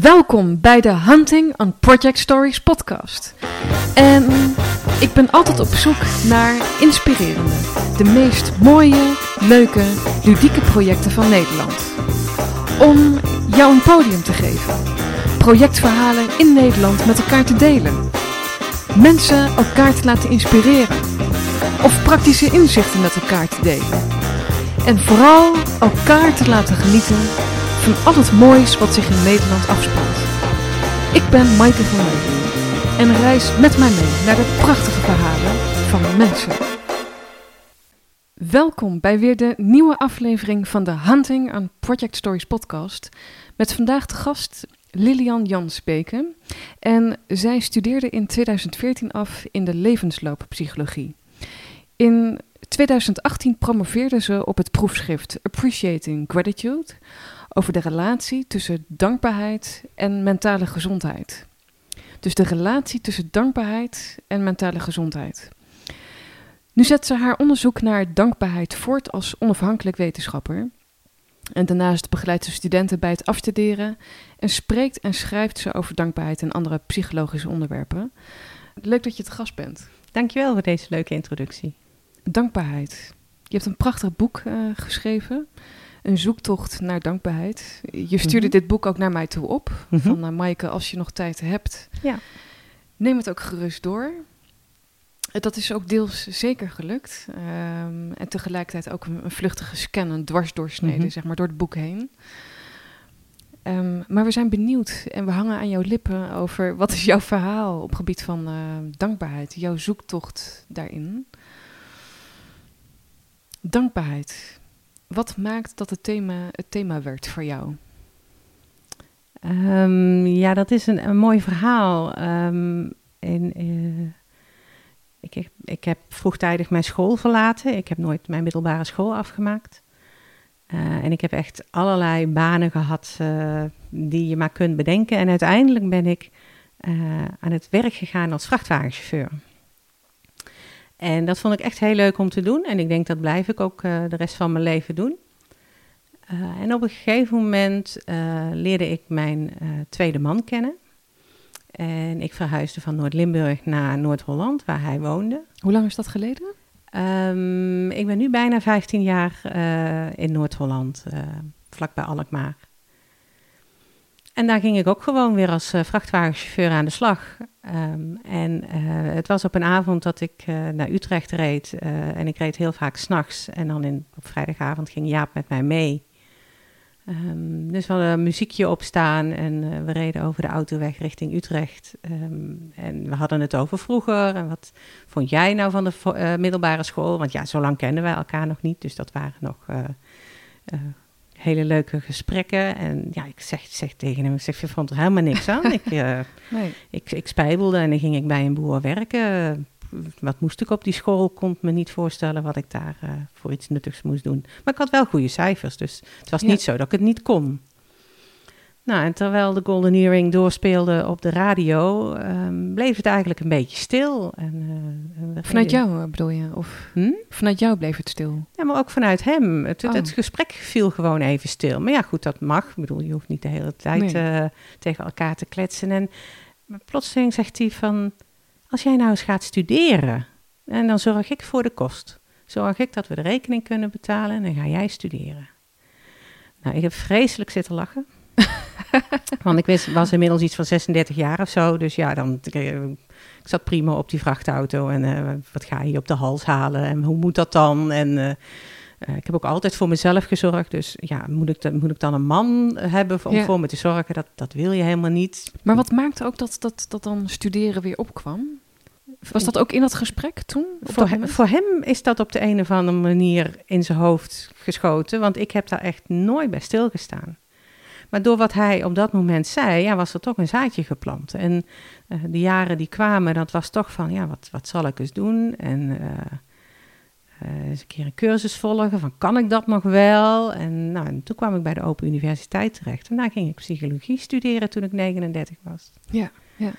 Welkom bij de Hunting on Project Stories podcast. En ik ben altijd op zoek naar inspirerende, de meest mooie, leuke, ludieke projecten van Nederland. Om jou een podium te geven. Projectverhalen in Nederland met elkaar te delen. Mensen elkaar te laten inspireren. Of praktische inzichten met elkaar te delen. En vooral elkaar te laten genieten van al het moois wat zich in Nederland afspeelt. Ik ben Maaike van Leeuwen en reis met mij mee naar de prachtige verhalen van mensen. Welkom bij weer de nieuwe aflevering van de Hunting on Project Stories podcast. Met vandaag de gast Lilian Jansbeke. En zij studeerde in 2014 af in de levenslooppsychologie. In 2018 promoveerde ze op het proefschrift Appreciating Gratitude over de relatie tussen dankbaarheid en mentale gezondheid. Dus de relatie tussen dankbaarheid en mentale gezondheid. Nu zet ze haar onderzoek naar dankbaarheid voort als onafhankelijk wetenschapper. En daarnaast begeleidt ze studenten bij het afstuderen en spreekt en schrijft ze over dankbaarheid en andere psychologische onderwerpen. Leuk dat je te gast bent. Dankjewel voor deze leuke introductie. Dankbaarheid. Je hebt een prachtig boek uh, geschreven een zoektocht naar dankbaarheid. Je stuurde mhm. dit boek ook naar mij toe op. Mm -hmm. Van uh, Maaike, als je nog tijd hebt, ja. neem het ook gerust door. Dat is ook deels zeker gelukt. Um, en tegelijkertijd ook een, een, vluchtige scan, een dwarsdoorsnede, mm zeg maar, door het boek heen. Um, maar we zijn benieuwd en we hangen aan jouw lippen over wat is jouw verhaal op gebied van uh, dankbaarheid, jouw zoektocht daarin. Dankbaarheid. Wat maakt dat het thema het thema werd voor jou? Um, ja, dat is een, een mooi verhaal. In, uh, ik, ik heb vroegtijdig mijn school verlaten. Ik heb nooit mijn middelbare school afgemaakt. Uh, en ik heb echt allerlei banen gehad uh, die je maar kunt bedenken. En uiteindelijk ben ik aan het werk gegaan als vrachtwagenchauffeur. En dat vond ik echt heel leuk om te doen. En ik denk dat blijf ik ook uh, de rest van mijn leven doen. Uh, en op een gegeven moment uh, leerde ik mijn tweede man kennen. En ik verhuisde van Noord-Limburg naar Noord-Holland, waar hij woonde. Hoe lang is dat geleden? Um, ik ben nu bijna 15 jaar in Noord-Holland, vlakbij Alkmaar. En daar ging ik ook gewoon weer als vrachtwagenchauffeur aan de slag. Um, en uh, het was op een avond dat ik uh, naar Utrecht reed. en ik reed heel vaak s'nachts. En dan in, op vrijdagavond ging Jaap met mij mee. Um, dus we hadden een muziekje opstaan en we reden over de autoweg richting Utrecht. Um, en we hadden het over vroeger. En wat vond jij nou van de middelbare school? Want ja, zo lang kennen wij elkaar nog niet. Dus dat waren nog hele leuke gesprekken. En ja, ik zeg, zeg tegen hem, ik zeg, je vond er helemaal niks aan. ik, uh, nee. ik, ik spijbelde en dan ging ik bij een boer werken. Wat moest ik op die school? Kon me niet voorstellen wat ik daar uh, voor iets nuttigs moest doen. Maar ik had wel goede cijfers, dus het was ja. niet zo dat ik het niet kon. Nou, en terwijl de Golden Earring doorspeelde op de radio, um, bleef het eigenlijk een beetje stil. En, uh, vanuit jou bedoel je? Of hm? vanuit jou bleef het stil? Ja, maar ook vanuit hem. Het, oh. het, gesprek viel gewoon even stil. Maar ja, goed, dat mag. Ik bedoel, je hoeft niet de hele tijd nee. uh, tegen elkaar te kletsen. En plotseling zegt hij van, als jij nou eens gaat studeren, en dan zorg ik voor de kost. Zorg ik dat we de rekening kunnen betalen en dan ga jij studeren. Nou, ik heb vreselijk zitten lachen. Want ik wist, was inmiddels iets van 36 jaar of zo. Dus ja, dan, ik, ik zat prima op die vrachtauto. En uh, wat ga je op de hals halen? En hoe moet dat dan? En uh, uh, ik heb ook altijd voor mezelf gezorgd. Dus ja, moet ik, moet ik dan een man hebben om ja. voor me te zorgen? Dat, dat wil je helemaal niet. Maar wat maakte ook dat, dat, dat dan studeren weer opkwam? Was dat ook in dat gesprek toen? Voor hem, voor hem, is dat op de een of andere manier in zijn hoofd geschoten. Want ik heb daar echt nooit bij stilgestaan. Maar door wat hij op dat moment zei, ja, was er toch een zaadje geplant. En uh, de jaren die kwamen, dat was toch van, ja, wat, wat zal ik eens doen? En uh, uh, eens een keer een cursus volgen, van kan ik dat nog wel? En, nou, en toen kwam ik bij de Open Universiteit terecht. En daar ging ik psychologie studeren toen ik 39 was. Ja, ja.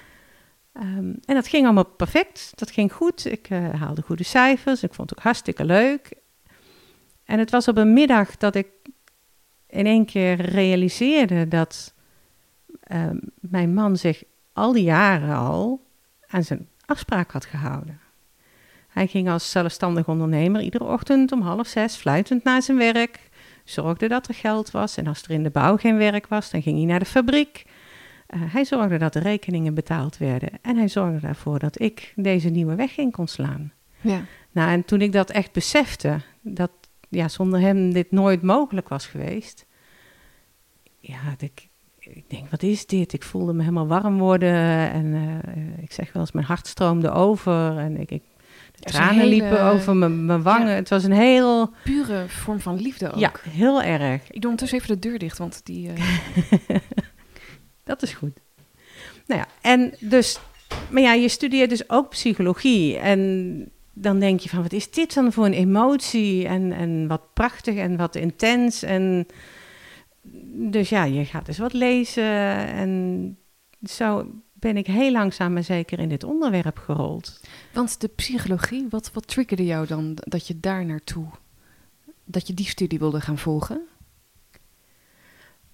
Um, en dat ging allemaal perfect, dat ging goed. Ik haalde goede cijfers, ik vond het ook hartstikke leuk. En het was op een middag dat ik in één keer realiseerde dat ehm, mijn man zich al die jaren al aan zijn afspraak had gehouden. Hij ging als zelfstandig ondernemer iedere ochtend om half zes fluitend naar zijn werk, zorgde dat er geld was en als er in de bouw geen werk was, dan ging hij naar de fabriek. Eh, hij zorgde dat de rekeningen betaald werden en hij zorgde ervoor dat ik deze nieuwe weg in kon slaan. Ja. Nou, en toen ik dat echt besefte, dat ja, zonder hem dit nooit mogelijk was geweest, ja, ik, ik denk, wat is dit? Ik voelde me helemaal warm worden en eh, ik zeg wel eens, mijn hart stroomde over en ik, ik de tranen hele- liepen over mijn, mijn wangen. Ja. Het was een heel, Pure vorm van liefde ook. ja, heel erg. Ik doe ondertussen even de deur dicht, want die... eh, Dat is goed. Nou ja, en dus, maar ja, je studeert dus ook psychologie. En dan denk je van, wat is dit dan voor een emotie? En, en wat prachtig en wat intens. En dus ja, je gaat dus wat lezen. En zo ben ik heel langzaam maar zeker in dit onderwerp gerold. want de psychologie, wat, wat triggerde jou dan dat je daar naartoe... dat je die studie wilde gaan volgen?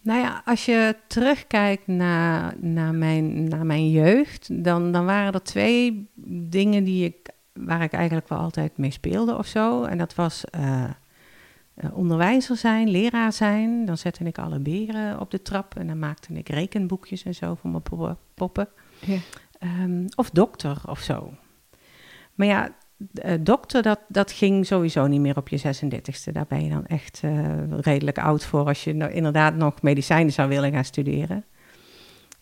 Nou ja, als je terugkijkt naar, naar, mijn, naar mijn jeugd, dan, dan waren er twee dingen die ik, waar ik eigenlijk wel altijd mee speelde of zo. En dat was eh, eh, onderwijzer zijn, leraar zijn. Dan zette ik alle beren op de trap en dan maakte ik rekenboekjes en zo voor mijn poppen-. Ja. Ehm, of dokter of zo. Maar ja, eh, dokter, dat, dat ging sowieso niet meer op je 36e. Daar ben je dan echt redelijk oud voor als je nou inderdaad nog medicijnen zou willen gaan studeren.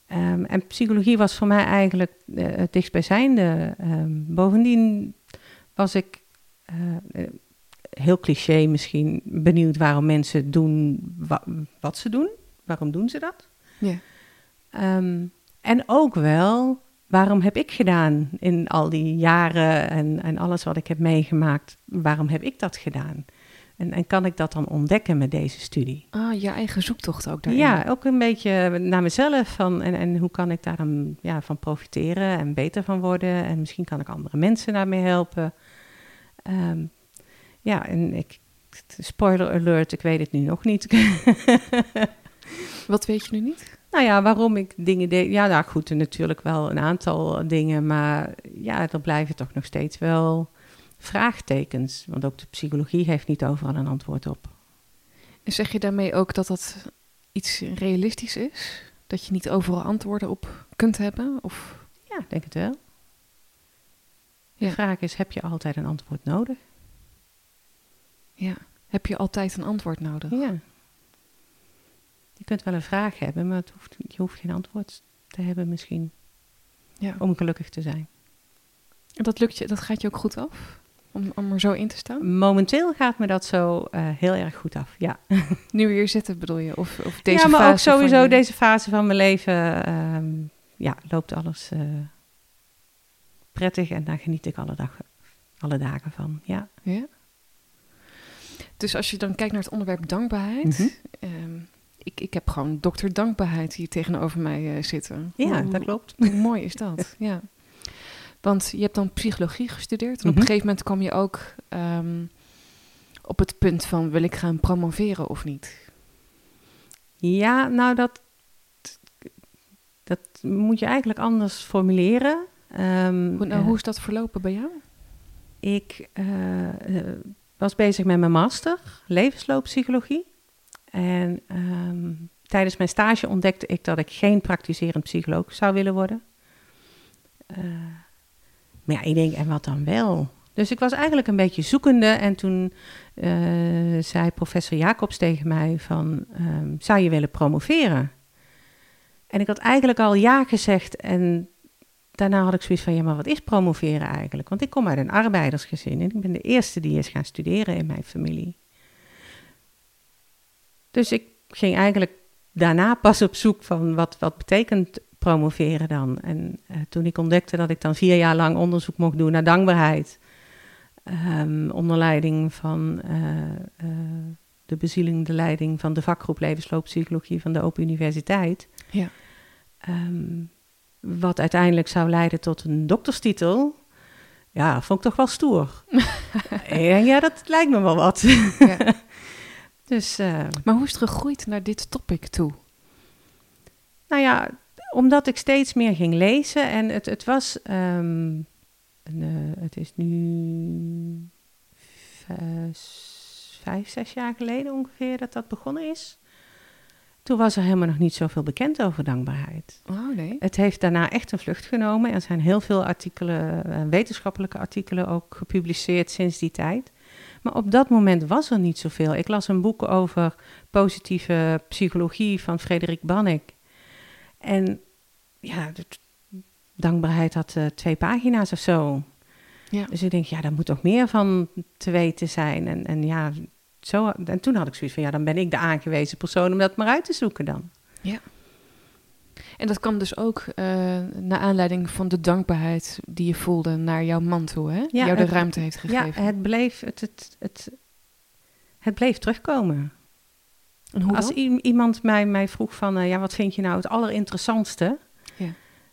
Ehm, en psychologie was voor mij eigenlijk eh, het dichtstbijzijnde. Ehm, bovendien was ik, eh, eh, heel cliché misschien, benieuwd waarom mensen doen wa- wat ze doen. Waarom doen ze dat? Ja. Ehm, en ook wel, waarom heb ik gedaan in al die jaren en, en alles wat ik heb meegemaakt, waarom heb ik dat gedaan? En, en kan ik dat dan ontdekken met deze studie? Ah, je eigen zoektocht ook daarin. Ja, ook een beetje naar mezelf van, en, en hoe kan ik daar dan ja, van profiteren en beter van worden? En misschien kan ik andere mensen daarmee helpen. Ehm, ja, en ik, spoiler alert, ik weet het nu nog niet. Wat weet je nu niet? Nou ja, waarom ik dingen deed. Ja, nou goed, natuurlijk wel een aantal dingen. Maar ja, er blijven toch nog steeds wel vraagtekens. Want ook de psychologie heeft niet overal een antwoord op. En zeg je daarmee ook dat dat iets realistisch is? Dat je niet overal antwoorden op kunt hebben? Of Ja, ik denk het wel. De Ja. vraag is, heb je altijd een antwoord nodig? ja, heb je altijd een antwoord nodig? Ja. Je kunt wel een vraag hebben, maar het hoeft, je hoeft geen antwoord te hebben misschien. Ja. Om gelukkig te zijn. En dat lukt je, dat gaat je ook goed af? Om, om er zo in te staan? Momenteel gaat me dat zo eh, heel erg goed af, ja. Nu we hier zitten bedoel je? Of, of deze ja, maar fase ook sowieso je- deze fase van mijn leven, ehm, ja, loopt alles eh, prettig en daar geniet ik alle, dag, alle dagen van, ja. Ja? Dus als je dan kijkt naar het onderwerp dankbaarheid. Mhm. ehm, ik, ik heb gewoon dokter dankbaarheid hier tegenover mij eh, zitten. Ja, Hoe- dat klopt. Hoe mooi is dat? ja. Want je hebt dan psychologie gestudeerd. En op Mhm. een gegeven moment kwam je ook ehm, op het punt van... wil ik gaan promoveren of niet? Ja, nou dat, dat moet je eigenlijk anders formuleren. Ehm, Hoe, nou, eh, hoe is dat verlopen bij jou? Ik eh, eh, was bezig met mijn master levenslooppsychologie. En ehm, tijdens mijn stage ontdekte ik dat ik geen praktiserend psycholoog zou willen worden. Maar ja, ik denk, en wat dan wel? Dus ik was eigenlijk een beetje zoekende. En toen eh, zei professor Jacobs tegen mij van, ehm, zou je willen promoveren? En ik had eigenlijk al ja gezegd en daarna had ik zoiets van, ja, maar wat is promoveren eigenlijk? Want ik kom uit een arbeidersgezin en ik ben de eerste die is gaan studeren in mijn familie. Dus ik ging eigenlijk daarna pas op zoek van wat, wat betekent promoveren dan? En eh, toen ik ontdekte dat ik dan vier jaar lang onderzoek mocht doen naar dankbaarheid, ehm, onder leiding van eh, eh, de bezielende leiding van de vakgroep Levenslooppsychologie van de Open Universiteit. Ja. Ehm, wat uiteindelijk zou leiden tot een dokterstitel. Ja, vond ik toch wel stoer. en ja, dat lijkt me wel wat. Ja. dus, Maar hoe is het gegroeid naar dit topic toe? nou ja, omdat ik steeds meer ging lezen en het, het was, ehm, een, eh, het is nu vijf, zes jaar geleden ongeveer dat dat begonnen is. Toen was er helemaal nog niet zoveel bekend over dankbaarheid. Oh nee. Het heeft daarna echt een vlucht genomen. Er zijn heel veel artikelen, eh, wetenschappelijke artikelen ook gepubliceerd sinds die tijd. Maar op dat moment was er niet zoveel. Ik las een boek over positieve psychologie van Frederik Bannek. En ja, dankbaarheid had uh, twee pagina's of zo. Ja. Dus ik denk, ja, daar moet toch meer van te weten zijn. En, en ja, zo, en toen had ik zoiets van, ja, dan ben ik de aangewezen persoon om dat maar uit te zoeken dan. Ja. En dat kwam dus ook uh, naar aanleiding van de dankbaarheid die je voelde naar jouw man toe, hè? Ja, Jou de ruimte heeft gegeven. Ja, het bleef, het, het, het, het bleef terugkomen. En hoe Als iemand mij, mij vroeg van, uh, ja, wat vind je nou het allerinteressantste? Ja.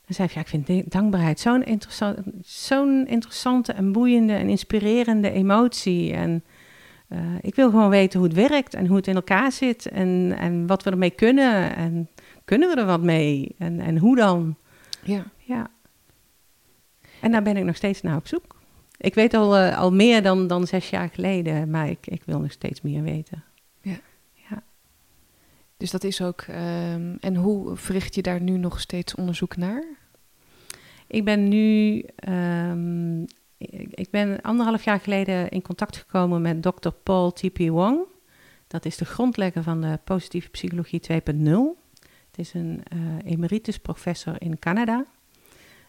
Dan zei ik, ja, ik vind dankbaarheid zo'n interessant, zo'n interessante en boeiende en inspirerende emotie. En uh, ik wil gewoon weten hoe het werkt en hoe het in elkaar zit en, en wat we ermee kunnen. En kunnen we er wat mee? En, en hoe dan? Ja. ja. En daar ben ik nog steeds naar op zoek. Ik weet al, uh, al meer dan, dan zes jaar geleden, maar ik, ik wil nog steeds meer weten. Dus dat is ook. Um, en hoe verricht je daar nu nog steeds onderzoek naar? Ik ben nu. Um, ik ben anderhalf jaar geleden in contact gekomen met dokter Paul T.P. Wong. Dat is de grondlegger van de positieve psychologie 2.0. Het is een uh, emeritus professor in Canada.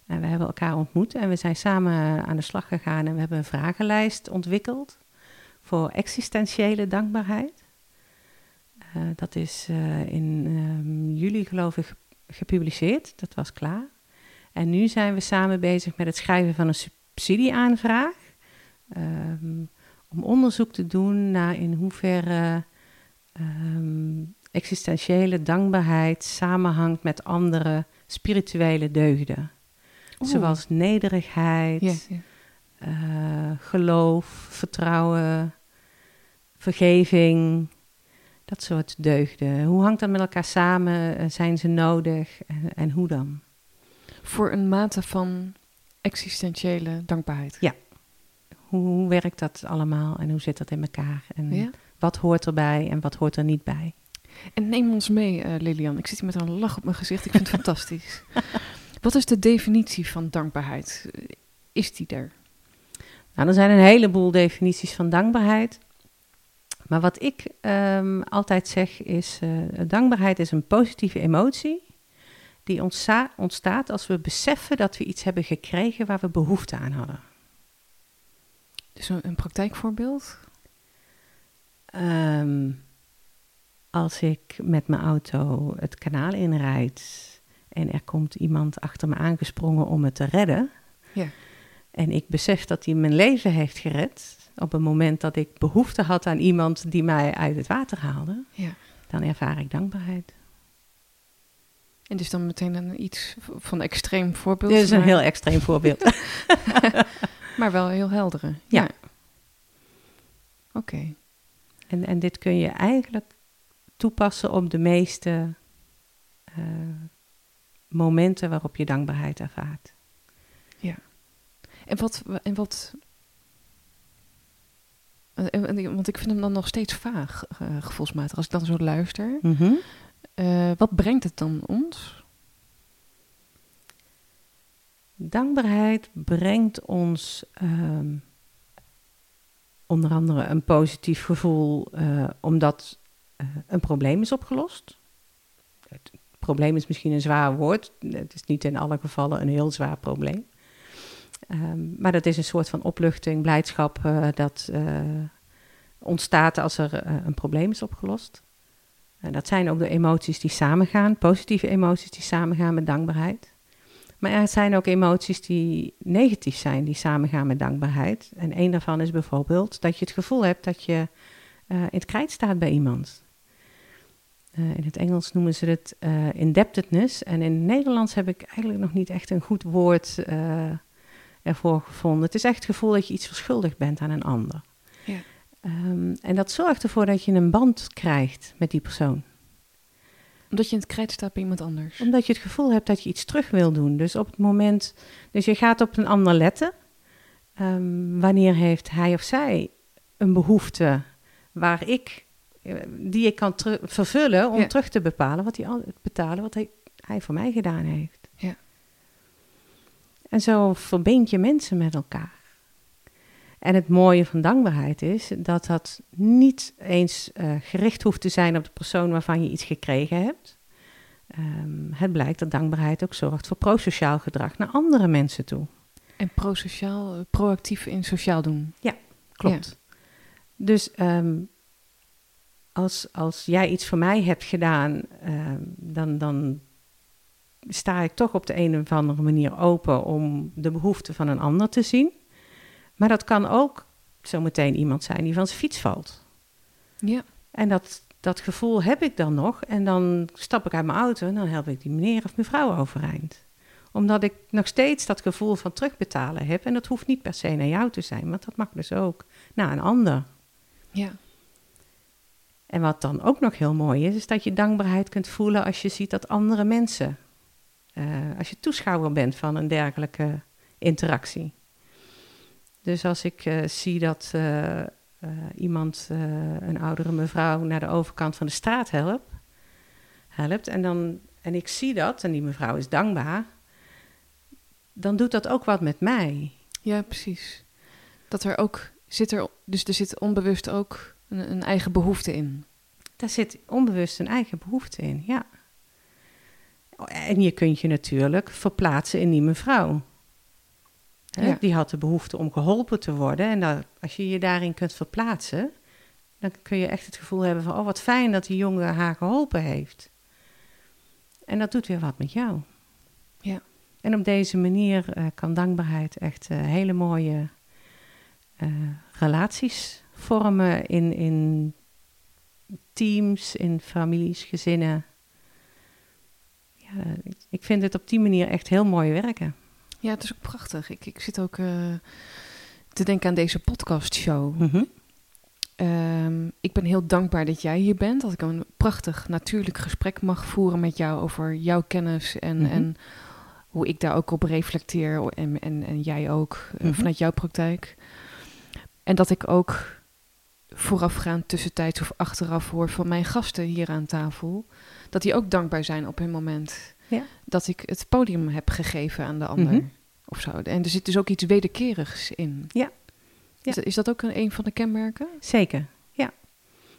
En we hebben elkaar ontmoet en we zijn samen aan de slag gegaan en we hebben een vragenlijst ontwikkeld voor existentiële dankbaarheid. Uh, dat is uh, in um, juli geloof ik gepubliceerd, dat was klaar. En nu zijn we samen bezig met het schrijven van een subsidieaanvraag. Um, om onderzoek te doen naar in hoeverre um, existentiële dankbaarheid samenhangt met andere spirituele deugden. Zoals nederigheid, eh, geloof, vertrouwen, vergeving, dat soort deugden. Hoe hangt dat met elkaar samen? Eh, zijn ze nodig en, hoe dan? Voor een mate van existentiële dankbaarheid. Ja. Hoe, hoe, werkt dat allemaal en hoe zit dat in elkaar? En wat hoort erbij en wat hoort er niet bij? En neem ons mee, uh, Lilian. Ik zit hier met een lach op mijn gezicht. Ik vind het fantastisch. Wat is de definitie van dankbaarheid? Is die er? Nou, er zijn een heleboel definities van dankbaarheid. Maar wat ik um, altijd zeg is: uh, dankbaarheid is een positieve emotie die ontsta ontstaat als we beseffen dat we iets hebben gekregen waar we behoefte aan hadden. Dus een, een praktijkvoorbeeld? Um, als ik met mijn auto het kanaal inrijd en er komt iemand achter me aangesprongen om me te redden. Ja. En ik besef dat hij mijn leven heeft gered op een moment dat ik behoefte had aan iemand die mij uit het water haalde. Ja. Dan ervaar ik dankbaarheid. En dus dan meteen een iets van extreem voorbeeld. Dit is een heel extreem voorbeeld. maar wel heel heldere. Ja. Oké. En, en dit kun je eigenlijk toepassen op de meeste uh, momenten waarop je dankbaarheid ervaart. Ja. En wat. En wat want ik vind hem dan nog steeds vaag, uh, gevoelsmatig, als ik dan zo luister. Mm -hmm. uh, wat brengt het dan ons? Dankbaarheid brengt ons um, onder andere een positief gevoel, uh, omdat een probleem is opgelost. Het probleem is misschien een zwaar woord. Het is niet in alle gevallen een heel zwaar probleem. Um, maar dat is een soort van opluchting, blijdschap uh, dat uh, ontstaat als er een probleem is opgelost. En dat zijn ook de emoties die samengaan, positieve emoties die samengaan met dankbaarheid. Maar er zijn ook emoties die negatief zijn, die samengaan met dankbaarheid. En een daarvan is bijvoorbeeld dat je het gevoel hebt dat je in het krijt staat bij iemand. In het Engels noemen ze het indebtedness. En in het Nederlands heb ik eigenlijk nog niet echt een goed woord ervoor gevonden. Het is echt het gevoel dat je iets verschuldigd bent aan een ander. Ja. Um, en dat zorgt ervoor dat je een band krijgt met die persoon. Omdat je in het krijt staat bij iemand anders. Omdat je het gevoel hebt dat je iets terug wil doen. Dus op het moment, dus je gaat op een ander letten. Ehm, wanneer heeft hij of zij een behoefte waar ik, eh, die ik kan vervullen om Ja. terug te bepalen wat hij, al- betalen wat hij, hij voor mij gedaan heeft. Ja. En zo verbind je mensen met elkaar. En het mooie van dankbaarheid is dat dat niet eens eh, gericht hoeft te zijn op de persoon waarvan je iets gekregen hebt. Ehm, het blijkt dat dankbaarheid ook zorgt voor prosociaal gedrag naar andere mensen toe. En prosociaal, proactief in sociaal doen. Klopt. Dus ehm, als, als jij iets voor mij hebt gedaan, ehm, dan, dan sta ik toch op de een of andere manier open om de behoeften van een ander te zien. Maar dat kan ook zometeen iemand zijn die van zijn fiets valt. Ja. En dat, dat gevoel heb ik dan nog. En dan stap ik uit mijn auto en dan help ik die meneer of mevrouw overeind. Omdat ik nog steeds dat gevoel van terugbetalen heb. En dat hoeft niet per se naar jou te zijn, want dat mag dus ook naar een ander. Ja. En wat dan ook nog heel mooi is, is dat je dankbaarheid kunt voelen als je ziet dat andere mensen, eh, als je toeschouwer bent van een dergelijke interactie. Dus als ik eh, zie dat eh, iemand, een oudere mevrouw, naar de overkant van de straat helpt, helpt en, dan, en ik zie dat en die mevrouw is dankbaar, dan doet dat ook wat met mij. Ja, precies. Dat er ook zit er, dus er zit onbewust ook een, een eigen behoefte in. Daar zit onbewust een eigen behoefte in, ja. En je kunt je natuurlijk verplaatsen in die mevrouw. Hè, Ja. Die had de behoefte om geholpen te worden. En dat, als je je daarin kunt verplaatsen, dan kun je echt het gevoel hebben van... oh, wat fijn dat die jongen haar geholpen heeft. En dat doet weer wat met jou. Ja. En op deze manier eh, kan dankbaarheid echt eh, hele mooie eh, relaties vormen in, in teams, in families, gezinnen. Ja, ik- vind het op die manier echt heel mooi werken. Ja, het is ook prachtig. Ik, ik zit ook eh, te denken aan deze podcastshow. Ehm, ik ben heel dankbaar dat jij hier bent. Dat ik een prachtig natuurlijk gesprek mag voeren met jou over jouw kennis en, Mhm. en hoe ik daar ook op reflecteer. En, en, en jij ook eh, Mhm. vanuit jouw praktijk. En dat ik ook voorafgaand, tussentijds of achteraf hoor van mijn gasten hier aan tafel. Dat die ook dankbaar zijn op hun moment. Ja. Dat ik het podium heb gegeven aan de ander. Of zo. En er zit dus ook iets wederkerigs in. Ja. Is, dat, is dat ook een, een van de kenmerken? Zeker, ja.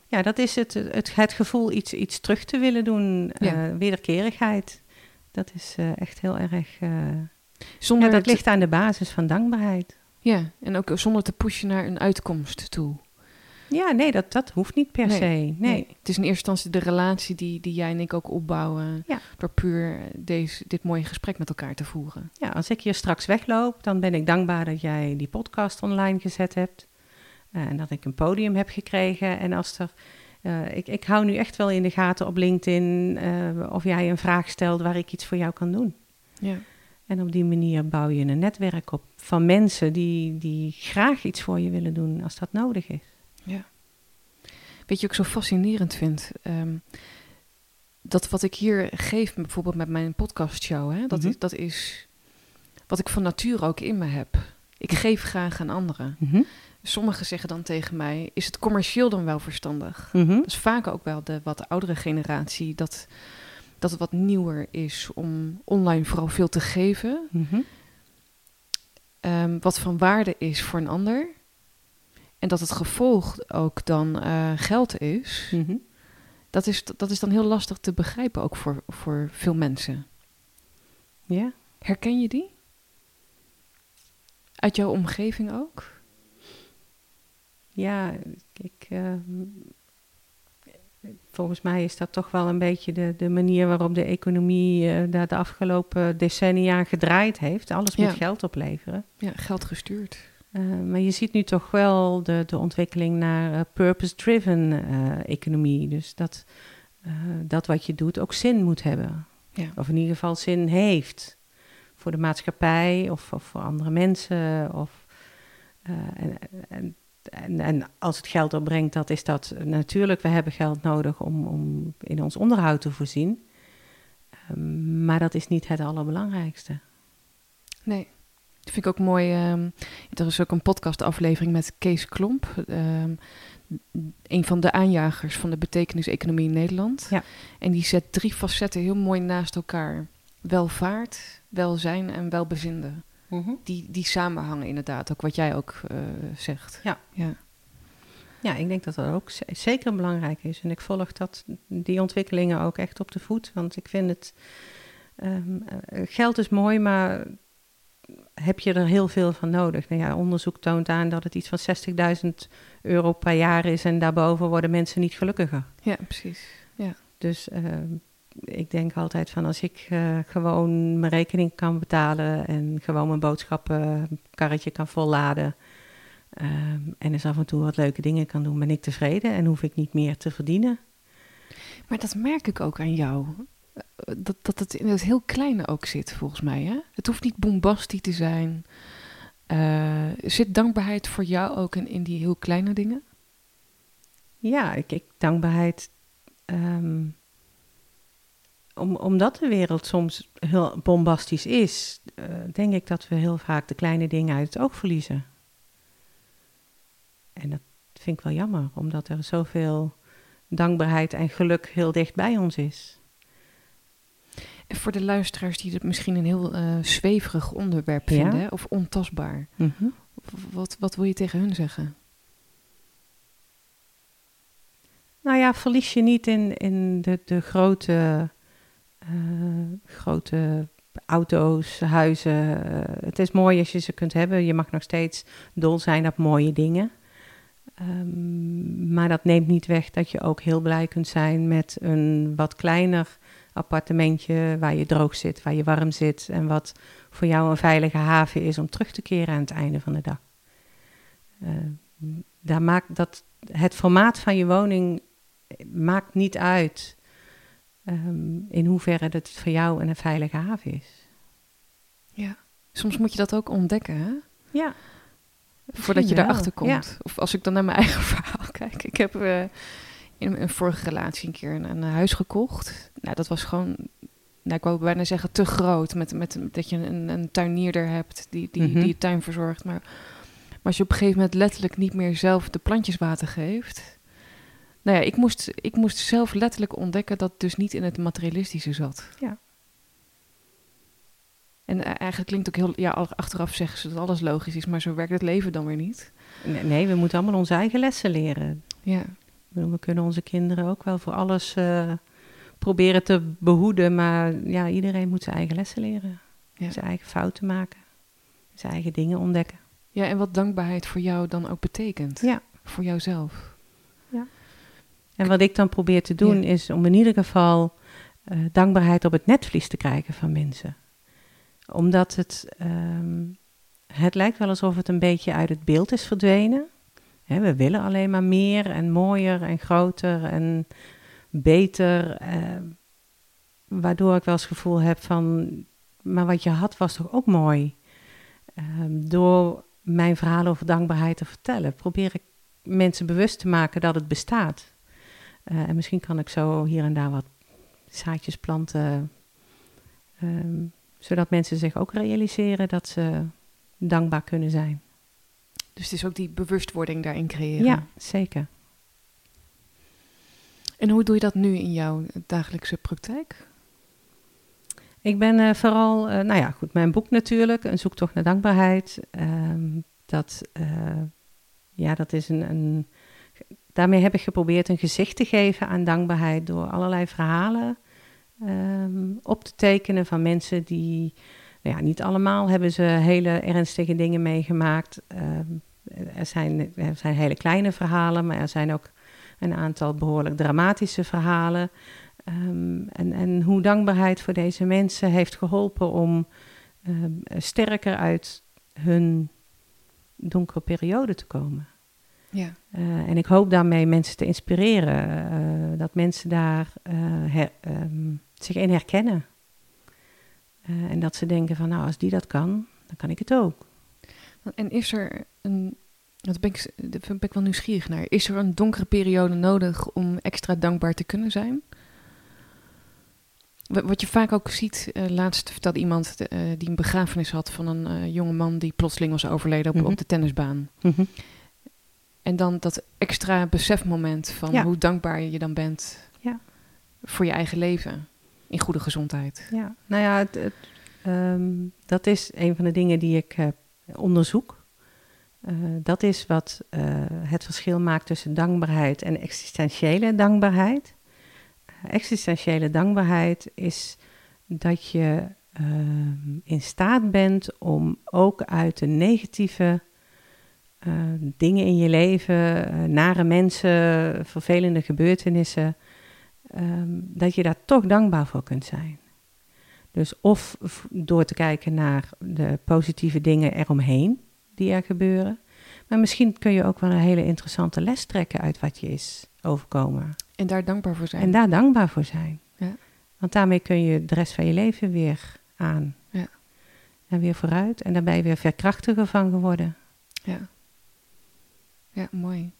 Ja, dat is het, het, het gevoel iets, iets terug te willen doen, Ja. eh, wederkerigheid. Dat is eh, echt heel erg... eh, Zonder ja, dat ligt aan de basis van dankbaarheid. Ja, en ook zonder te pushen naar een uitkomst toe. Ja, nee, dat, dat hoeft niet per Nee, se. Nee. Het is in eerste instantie de relatie die, die jij en ik ook opbouwen. Ja. Door puur deze, dit mooie gesprek met elkaar te voeren. Ja, als ik hier straks wegloop, dan ben ik dankbaar dat jij die podcast online gezet hebt. eh, en dat ik een podium heb gekregen. En als er. eh, ik, ik hou nu echt wel in de gaten op LinkedIn eh, of jij een vraag stelt waar ik iets voor jou kan doen. Ja. En op die manier bouw je een netwerk op van mensen die, die graag iets voor je willen doen als dat nodig is. Weet je, wat ik zo fascinerend vind. Ehm, dat wat ik hier geef, bijvoorbeeld met mijn podcastshow, hè, dat, Mhm. is, dat is wat ik van nature ook in me heb. Ik geef graag aan anderen. Mhm. Sommigen zeggen dan tegen mij: is het commercieel dan wel verstandig? Mhm. Dat is vaak ook wel de wat oudere generatie, dat, dat het wat nieuwer is om online vooral veel te geven. Mhm. ehm, wat van waarde is voor een ander. En dat het gevolg ook dan eh, geld is. Mhm. Dat is, dat is dan heel lastig te begrijpen, ook voor, voor veel mensen. Ja. Herken je die? Uit jouw omgeving ook? Ja, ik, eh, volgens mij is dat toch wel een beetje de, de manier waarop de economie eh, daar de afgelopen decennia gedraaid heeft. Alles Ja. moet geld opleveren. Ja, geld gestuurd. Eh, maar je ziet nu toch wel de, de ontwikkeling naar eh, purpose-driven eh, economie. Dus dat, dat wat je doet ook zin moet hebben. Ja. Of in ieder geval zin heeft. Voor de maatschappij of, of voor andere mensen. Of, en, en En, en als het geld opbrengt, dat is dat natuurlijk. We hebben geld nodig om, om in ons onderhoud te voorzien. Ehm, maar dat is niet het allerbelangrijkste. Nee. Dat vind ik ook mooi. Um, er is ook een podcastaflevering met Kees Klomp. Um, een van de aanjagers van de betekenis-economie in Nederland. Ja. En die zet drie facetten heel mooi naast elkaar: welvaart, welzijn en welbevinden. Mm Die, die samenhangen inderdaad, ook wat jij ook uh, zegt. Ja. ja. Ja, ik denk dat dat ook zeker belangrijk is. En ik volg dat, die ontwikkelingen ook echt op de voet. Want ik vind het. Um, geld is mooi, maar heb je er heel veel van nodig? Nou ja, onderzoek toont aan dat het iets van 60.000 euro per jaar is. En daarboven worden mensen niet gelukkiger. Ja, precies. Ja. Dus uh, ik denk altijd van als ik uh, gewoon mijn rekening kan betalen en gewoon mijn boodschappenkarretje kan volladen. Um, en eens af en toe wat leuke dingen kan doen, ben ik tevreden en hoef ik niet meer te verdienen. Maar dat merk ik ook aan jou. Dat, dat het in het heel kleine ook zit, volgens mij. Hè? Het hoeft niet bombastisch te zijn. Uh, zit dankbaarheid voor jou ook in, in die heel kleine dingen? Ja, ik, ik dankbaarheid. Um, om, omdat de wereld soms heel bombastisch is, uh, denk ik dat we heel vaak de kleine dingen uit het oog verliezen. En dat vind ik wel jammer, omdat er zoveel dankbaarheid en geluk heel dicht bij ons is. Voor de luisteraars die het misschien een heel uh, zweverig onderwerp vinden, ja? of ontastbaar, mm -hmm. wat, wat wil je tegen hun zeggen? Nou ja, verlies je niet in, in de, de grote, uh, grote auto's, huizen. Uh, het is mooi als je ze kunt hebben. Je mag nog steeds dol zijn op mooie dingen. Um, maar dat neemt niet weg dat je ook heel blij kunt zijn met een wat kleiner appartementje waar je droog zit, waar je warm zit en wat voor jou een veilige haven is om terug te keren aan het einde van de dag. Uh, daar maakt dat, het formaat van je woning maakt niet uit um, in hoeverre het voor jou een veilige haven is. Ja, soms moet je dat ook ontdekken, hè? Ja. Voordat je daarachter komt. Ja. Of als ik dan naar mijn eigen verhaal kijk. Ik heb uh, in een vorige relatie een keer een, een, huis gekocht. Nou, dat was gewoon, nou, ik wou bijna zeggen, te groot. Met, met, dat je een, een tuinierder hebt die, die, Mhm. die je tuin verzorgt. Maar, maar als je op een gegeven moment letterlijk niet meer zelf de plantjes water geeft. Nou ja, ik moest, ik moest zelf letterlijk ontdekken dat het dus niet in het materialistische zat. Ja. En eigenlijk klinkt ook heel, ja, achteraf zeggen ze dat alles logisch is, maar zo werkt het leven dan weer niet. Nee, nee we moeten allemaal onze eigen lessen leren. Ja. We kunnen onze kinderen ook wel voor alles uh, proberen te behoeden, maar ja, iedereen moet zijn eigen lessen leren. Ja. Zijn eigen fouten maken, zijn eigen dingen ontdekken. Ja, en wat dankbaarheid voor jou dan ook betekent. Ja. Voor jouzelf. Ja. En wat ik dan probeer te doen ja. is om in ieder geval uh, dankbaarheid op het netvlies te krijgen van mensen omdat het, um, het lijkt wel alsof het een beetje uit het beeld is verdwenen. We willen alleen maar meer en mooier en groter en beter. Uh, waardoor ik wel eens het gevoel heb van, maar wat je had was toch ook mooi. Um, door mijn verhaal over dankbaarheid te vertellen, probeer ik mensen bewust te maken dat het bestaat. Uh, en misschien kan ik zo hier en daar wat zaadjes planten. Um, zodat mensen zich ook realiseren dat ze dankbaar kunnen zijn. Dus het is ook die bewustwording daarin creëren. Ja, zeker. En hoe doe je dat nu in jouw dagelijkse praktijk? Ik ben uh, vooral, uh, nou ja, goed, mijn boek natuurlijk, Een zoektocht naar dankbaarheid. Um, dat, uh, ja, dat is een, een, daarmee heb ik geprobeerd een gezicht te geven aan dankbaarheid door allerlei verhalen um, op te tekenen van mensen die, nou ja, niet allemaal hebben ze hele ernstige dingen meegemaakt. Um, er, zijn, er zijn hele kleine verhalen, maar er zijn ook een aantal behoorlijk dramatische verhalen. Um, en, en hoe dankbaarheid voor deze mensen heeft geholpen om sterker uit hun donkere periode te komen. Ja. Uh, en ik hoop daarmee mensen te inspireren, uh, dat mensen daar her, um, zich in herkennen. En dat ze denken van, nou, als die dat kan, dan kan ik het ook. En is er een, Dat ben ik, daar ben ik wel nieuwsgierig naar. Is er een donkere periode nodig om extra dankbaar te kunnen zijn? Wat je vaak ook ziet, uh, laatst vertelde iemand uh, die een begrafenis had van een uh, jonge man die plotseling was overleden op, Mhm. op de tennisbaan. Mhm. En dan dat extra besefmoment van Ja. hoe dankbaar je dan bent Ja. voor je eigen leven in goede gezondheid. Ja, nou ja, het, het, ehm, dat is een van de dingen die ik eh, onderzoek. Eh, dat is wat eh, het verschil maakt tussen dankbaarheid en existentiële dankbaarheid. Eh, existentiële dankbaarheid is dat je ehm, in staat bent om ook uit de negatieve dingen in je leven, nare mensen, vervelende gebeurtenissen, ehm, dat je daar toch dankbaar voor kunt zijn. Dus of door te kijken naar de positieve dingen eromheen die er gebeuren. Maar misschien kun je ook wel een hele interessante les trekken uit wat je is overkomen. En daar dankbaar voor zijn. En daar dankbaar voor zijn. Ja. Want daarmee kun je de rest van je leven weer aan. Ja. En weer vooruit. En daar ben je weer verkrachtiger van geworden. Ja. ja, mooi.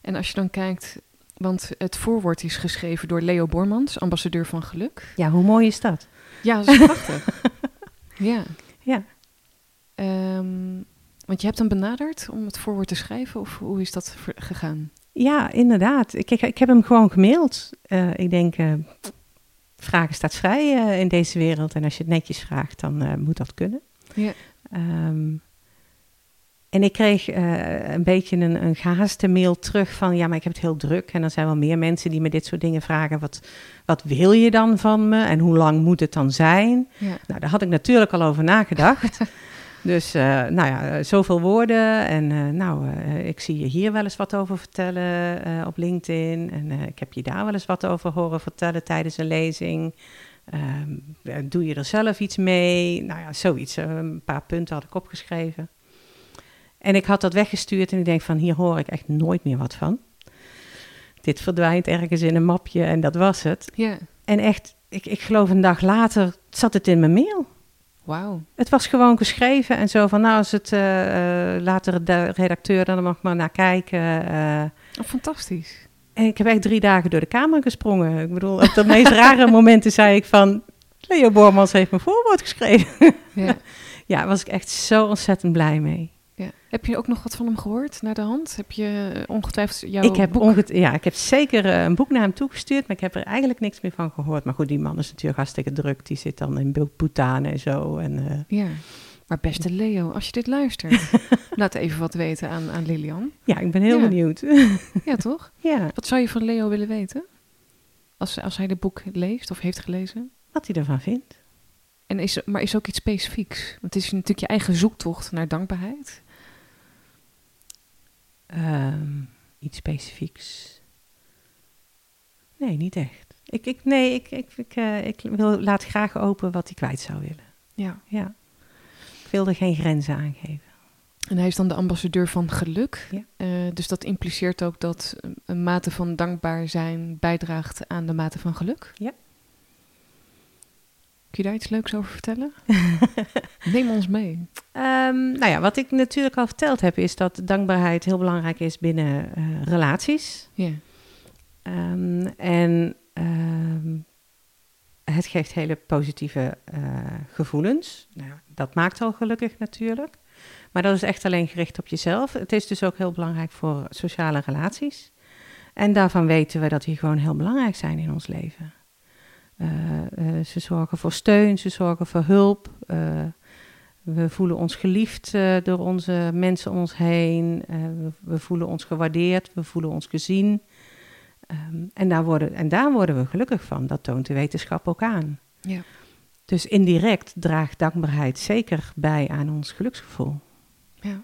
En als je dan kijkt, want het voorwoord is geschreven door Leo Bormans, ambassadeur van geluk. Ja, hoe mooi is dat? Ja, dat is prachtig. ja. Ja. Ehm, want je hebt hem benaderd om het voorwoord te schrijven, of hoe is dat gegaan? Ja, inderdaad. Ik, ik, ik heb hem gewoon gemaild. Eh, ik denk, eh, vragen staat vrij eh, in deze wereld. En als je het netjes vraagt, dan moet dat kunnen. Ja. Ehm, en ik kreeg een beetje een, een gehaaste mail terug van... ja, maar ik heb het heel druk. En er zijn wel meer mensen die me dit soort dingen vragen. Wat, wat wil je dan van me? En hoe lang moet het dan zijn? Ja. Nou, daar had ik natuurlijk al over nagedacht. dus, eh, nou ja, eh, zoveel woorden. En eh, nou, ik zie je hier wel eens wat over vertellen op LinkedIn. En ik heb je daar wel eens wat over horen vertellen tijdens een lezing. Ehm, eh, doe je er zelf iets mee? Nou ja, zoiets. Een paar punten had ik opgeschreven. En ik had dat weggestuurd en ik denk van, hier hoor ik echt nooit meer wat van. Dit verdwijnt ergens in een mapje en dat was het. ja. En echt, ik, ik geloof een dag later zat het in mijn mail. Wauw. Het was gewoon geschreven en zo van, nou, als het eh, eh, later de redacteur dan mag maar naar kijken. eh. Oh, fantastisch. en ik heb echt drie dagen door de kamer gesprongen. Ik bedoel, op de meest rare momenten zei ik van, Leo Bormans heeft mijn voorwoord geschreven. Ja. ja, daar was ik echt zo ontzettend blij mee. Ja. Heb je ook nog wat van hem gehoord naar de hand? Heb je eh, ongetwijfeld jouw ik, heb boek... onget- ja, ik heb zeker eh, een boek naar hem toegestuurd, maar ik heb er eigenlijk niks meer van gehoord. Maar goed, die man is natuurlijk hartstikke druk. Die zit dan in Bhutan en zo. En, eh, Ja. Maar beste Leo, als je dit luistert, laat even wat weten aan, aan Lilian. ja, ik ben heel Ja. benieuwd. Ja, toch? ja, Wat zou je van Leo willen weten? Als, als hij dit boek leest of heeft gelezen? wat hij ervan vindt. En is, maar is ook iets specifieks? Want het is natuurlijk je eigen zoektocht naar dankbaarheid. Ehm, iets specifieks? Nee, niet echt. Ik, ik, nee, ik, ik, ik, eh, ik wil, laat graag open wat hij kwijt zou willen. Ja. Ja. Ik wil er geen grenzen aan geven. En hij is dan de ambassadeur van geluk. Ja. Eh, dus dat impliceert ook dat een mate van dankbaar zijn bijdraagt aan de mate van geluk. Ja. Kun je daar iets leuks over vertellen? Neem ons mee. Ehm, nou ja, wat ik natuurlijk al verteld heb, is dat dankbaarheid heel belangrijk is binnen eh, relaties. Ja. Ehm, en ehm, het geeft hele positieve eh, gevoelens. Nou, dat maakt al gelukkig natuurlijk. Maar dat is echt alleen gericht op jezelf. Het is dus ook heel belangrijk voor sociale relaties. En daarvan weten we dat die gewoon heel belangrijk zijn in ons leven. Eh, eh, ze zorgen voor steun, ze zorgen voor hulp. eh, we voelen ons geliefd door onze mensen om ons heen. we, we voelen ons gewaardeerd, we voelen ons gezien. Ehm, en, daar worden, en daar worden we gelukkig van. Dat toont de wetenschap ook aan. Ja. Dus indirect draagt dankbaarheid zeker bij aan ons geluksgevoel. ja.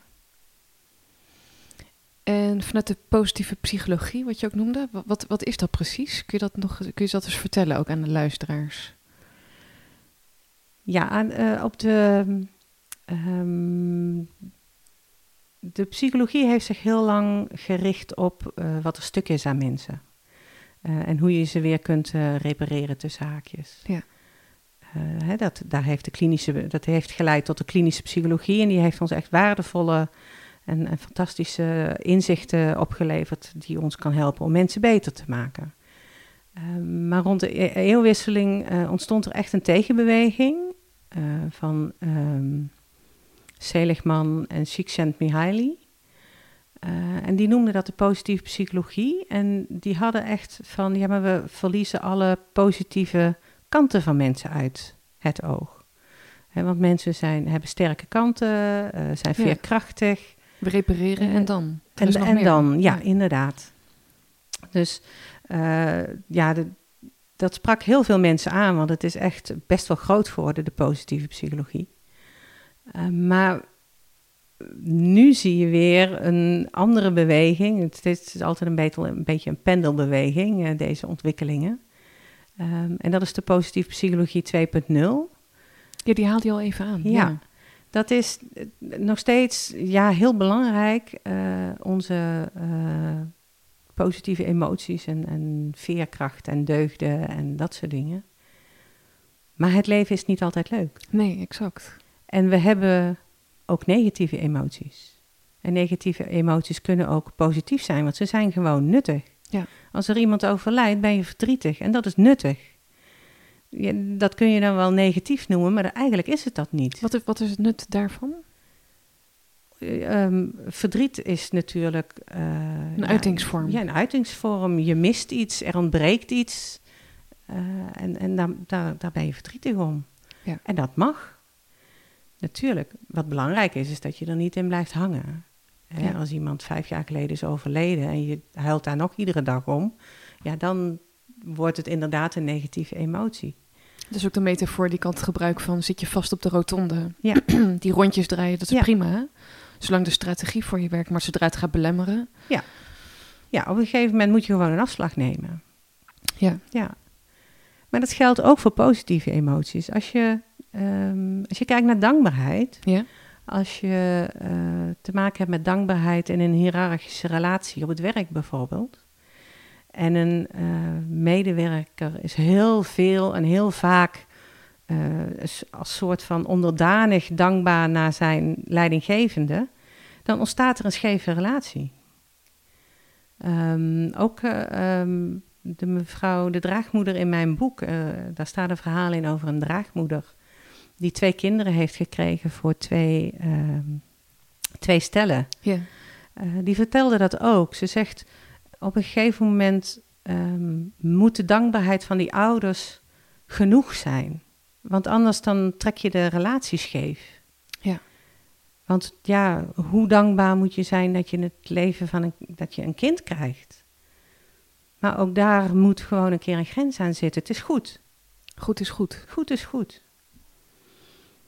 En vanuit de positieve psychologie, wat je ook noemde, wa- wat, wat is dat precies? Kun je dat nog kun je dat eens vertellen ook aan de luisteraars? Ja, aan, eh, op de. ehm, de psychologie heeft zich heel lang gericht op eh, wat er stuk is aan mensen. Eh, en hoe je ze weer kunt repareren tussen haakjes. Ja. Hè, dat, daar heeft de klinische, dat heeft geleid tot de klinische psychologie. En die heeft ons echt waardevolle En, en fantastische inzichten opgeleverd die ons kan helpen om mensen beter te maken. Ehm, maar rond de e- eeuwwisseling eh, ontstond er echt een tegenbeweging eh, van um, Seligman en Csikszentmihalyi. En die noemden dat de positieve psychologie. En die hadden echt van, ja, maar we verliezen alle positieve kanten van mensen uit het oog. want mensen zijn, hebben sterke kanten, zijn veerkrachtig. We repareren en dan? En, en dan, ja, inderdaad. Dus uh, ja, de, dat sprak heel veel mensen aan, want het is echt best wel groot geworden, de positieve psychologie. Uh, maar nu zie je weer een andere beweging. Het is altijd een beetje een, beetje een pendelbeweging, uh, deze ontwikkelingen. Um, en dat is de positieve psychologie 2.0. Ja, die haalt je al even aan. Ja, ja. Dat is nog steeds ja, heel belangrijk. onze positieve emoties en, en veerkracht en deugden en dat soort dingen. Maar het leven is niet altijd leuk. Nee, exact. En we hebben ook negatieve emoties. En negatieve emoties kunnen ook positief zijn, want ze zijn gewoon nuttig. Ja. Als er iemand overlijdt, ben je verdrietig en dat is nuttig. Dat kun je dan wel negatief noemen, maar eigenlijk is het dat niet. Wat, wat is het nut daarvan? Um, verdriet is natuurlijk... Uh, een uitingsvorm. Ja, een uitingsvorm. Je mist iets, er ontbreekt iets. Uh, en en daar, daar, daar ben je verdrietig om. Ja. En dat mag. Natuurlijk. Wat belangrijk is, is dat je er niet in blijft hangen. Ja. Als iemand vijf jaar geleden is overleden en je huilt daar nog iedere dag om... ja, dan wordt het inderdaad een negatieve emotie. Dus ook de metafoor die ik altijd gebruik van... zit je vast op de rotonde, ja. die rondjes draaien, dat is Ja. prima, hè? Zolang de strategie voor je werkt, maar zodra het gaat belemmeren... Ja, op een gegeven moment moet je gewoon een afslag nemen. Ja. Ja. Maar dat geldt ook voor positieve emoties. Als je, ehm, als je kijkt naar dankbaarheid, Ja? als je eh, te maken hebt met dankbaarheid in een hiërarchische relatie, op het werk bijvoorbeeld. En een eh, medewerker is heel veel en heel vaak eh, als soort van onderdanig dankbaar naar zijn leidinggevende, dan ontstaat er een scheve relatie. Um, ook uh, um, de mevrouw, de draagmoeder in mijn boek, daar staat een verhaal in over een draagmoeder die twee kinderen heeft gekregen voor twee, uh, twee stellen. Ja. Die vertelde dat ook. Ze zegt op een gegeven moment um, moet de dankbaarheid van die ouders genoeg zijn. Want anders dan trek je de relatie scheef. Ja. Want ja, hoe dankbaar moet je zijn dat je het leven van een, dat je een kind krijgt? Maar ook daar moet gewoon een keer een grens aan zitten. Het is goed. Goed is goed. Goed is goed.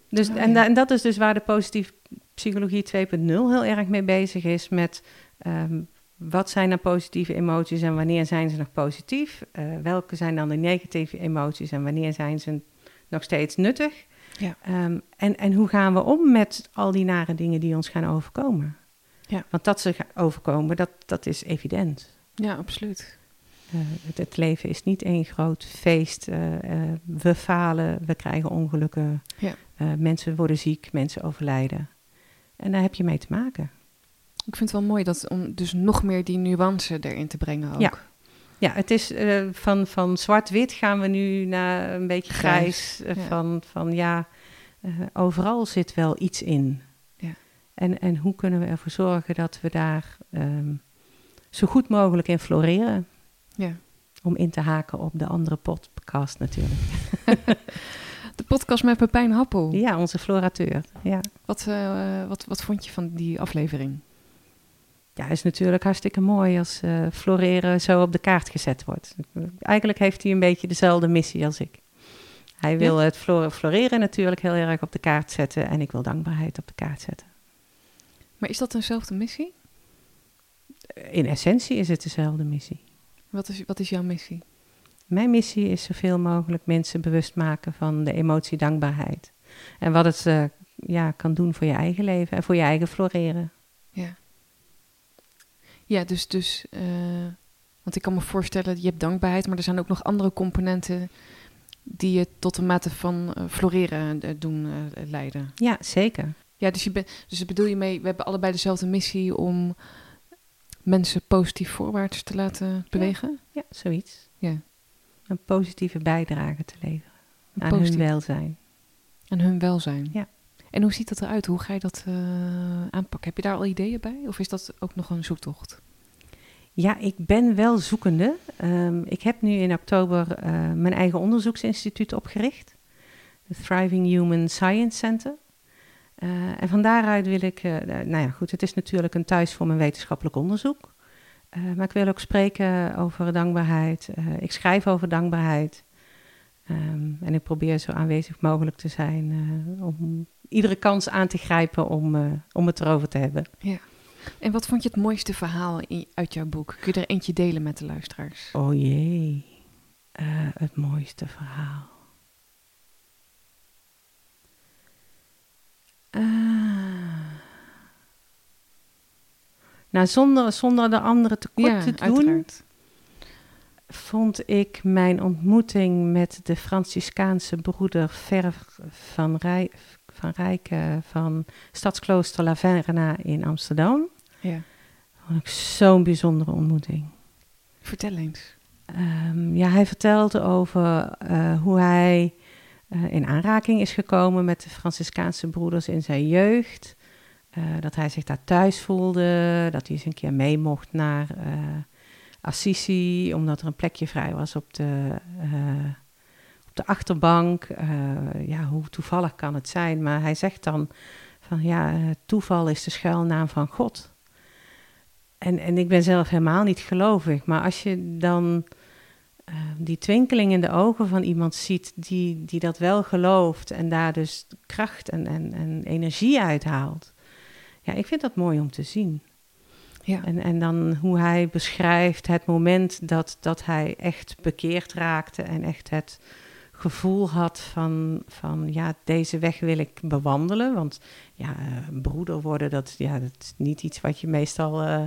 Dus, Oh, en, da- en dat is dus waar de positieve psychologie 2.0 heel erg mee bezig is. Met um, wat zijn nou positieve emoties en wanneer zijn ze nog positief? Uh, welke zijn dan de negatieve emoties en wanneer zijn ze nog steeds nuttig? Ja. Um, en, en hoe gaan we om met al die nare dingen die ons gaan overkomen? Ja. Want dat ze gaan overkomen, dat, dat is evident. Ja, absoluut. Uh, het, het, leven is niet één groot feest. Uh, we falen, we krijgen ongelukken. Ja. mensen worden ziek, mensen overlijden. En daar heb je mee te maken. Ik vind het wel mooi dat om dus nog meer die nuance erin te brengen ook. Ja. Ja, het is uh, van, van zwart-wit gaan we nu naar een beetje grijs. grijs uh, ja. Van, van ja, uh, overal zit wel iets in. Ja. En, en hoe kunnen we ervoor zorgen dat we daar um, zo goed mogelijk in floreren? Ja. Om in te haken op de andere podcast natuurlijk. de podcast met Pepijn Happel. Ja, onze florateur. Ja. Wat, wat, wat vond je van die aflevering? Ja, is natuurlijk hartstikke mooi als uh, floreren zo op de kaart gezet wordt. Eigenlijk heeft hij een beetje dezelfde missie als ik. Hij wil ja? het floreren natuurlijk heel erg op de kaart zetten en ik wil dankbaarheid op de kaart zetten. Maar is dat dezelfde missie? In essentie is het dezelfde missie. Wat is, wat is jouw missie? Mijn missie is zoveel mogelijk mensen bewust maken van de emotie dankbaarheid. En wat het uh, ja, kan doen voor je eigen leven en voor je eigen floreren. Ja. Dus, dus uh, want ik kan me voorstellen, je hebt dankbaarheid, maar er zijn ook nog andere componenten die je tot een mate van uh, floreren uh, doen leiden. Ja, zeker. Ja, dus, je ben, dus bedoel je mee, we hebben allebei dezelfde missie om mensen positief voorwaarts te laten bewegen? Ja, zoiets. Ja. Een positieve bijdrage te leveren Een aan positief- hun welzijn. En hun welzijn. Ja. En hoe ziet dat eruit? Hoe ga je dat eh, aanpakken? Heb je daar al ideeën bij? Of is dat ook nog een zoektocht? Ja, ik ben wel zoekende. Ehm, ik heb nu in oktober eh, mijn eigen onderzoeksinstituut opgericht. Het Thriving Human Science Center. Eh, en van daaruit wil ik, nou ja goed, het is natuurlijk een thuis voor mijn wetenschappelijk onderzoek. Maar ik wil ook spreken over dankbaarheid. Ik schrijf over dankbaarheid. Ehm, en ik probeer zo aanwezig mogelijk te zijn om iedere kans aan te grijpen om, eh, om het erover te hebben. En wat vond je het mooiste verhaal in, uit jouw boek? Kun je er eentje delen met de luisteraars? Oh jee, Eh, het mooiste verhaal. Ah. Nou, zonder, zonder de anderen tekort te doen, uiteraard. vond ik mijn ontmoeting met de Franciscaanse broeder Ver van, Rij, van Rijken van Stadsklooster La Verna in Amsterdam. Ja. Vond ik zo'n bijzondere ontmoeting. Vertel eens. Ehm, ja, hij vertelde over eh, hoe hij eh, in aanraking is gekomen met de Franciscaanse broeders in zijn jeugd. Eh, dat hij zich daar thuis voelde, dat hij eens een keer mee mocht naar Assisi, omdat er een plekje vrij was op de, op de achterbank. Eh, ja, hoe toevallig kan het zijn? Maar hij zegt dan van ja, eh, toeval is de schuilnaam van God. En, en ik ben zelf helemaal niet gelovig, maar als je dan eh, die twinkeling in de ogen van iemand ziet die, die dat wel gelooft en daar dus kracht en, en, en energie uithaalt. Ja, ik vind dat mooi om te zien. Ja. En, en dan hoe hij beschrijft het moment dat, dat hij echt bekeerd raakte en echt het gevoel had van, van ja, deze weg wil ik bewandelen. Want ja, broeder worden, dat, ja, dat is niet iets wat je meestal eh,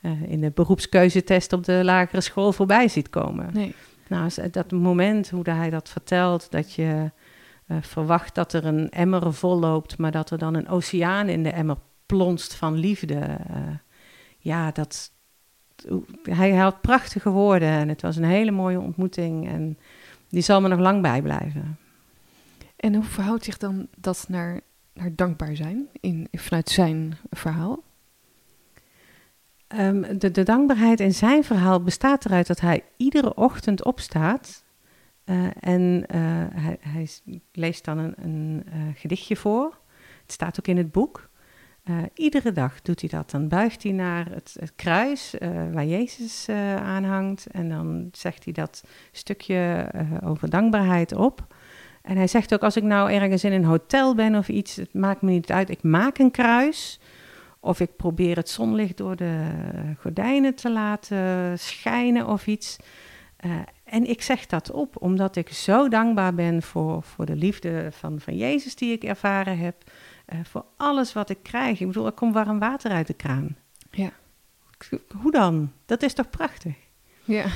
eh, in de beroepskeuzetest op de lagere school voorbij ziet komen. Nee. Nou, dat moment hoe hij dat vertelt, dat je eh, verwacht dat er een emmer vol loopt, maar dat er dan een oceaan in de emmer plonst van liefde. ja, dat. Hij had prachtige woorden en het was een hele mooie ontmoeting en die zal me nog lang bijblijven. En hoe verhoudt zich dan dat naar, naar dankbaar zijn in, vanuit zijn verhaal? Ehm, de, de dankbaarheid in zijn verhaal bestaat eruit dat hij iedere ochtend opstaat eh, en eh, hij, hij leest dan een, een eh, gedichtje voor. Het staat ook in het boek. Eh, iedere dag doet hij dat. Dan buigt hij naar het, kruis eh, waar Jezus eh, aanhangt en dan zegt hij dat stukje over dankbaarheid op. En hij zegt ook, als ik nou ergens in een hotel ben of iets, het maakt me niet uit. Ik maak een kruis. Of ik probeer het zonlicht door de gordijnen te laten schijnen of iets. En ik zeg dat op, omdat ik zo dankbaar ben voor, voor de liefde van, van Jezus die ik ervaren heb. Eh, voor alles wat ik krijg. Ik bedoel, er komt warm water uit de kraan. Ja. Hoe dan? Dat is toch prachtig? Ja.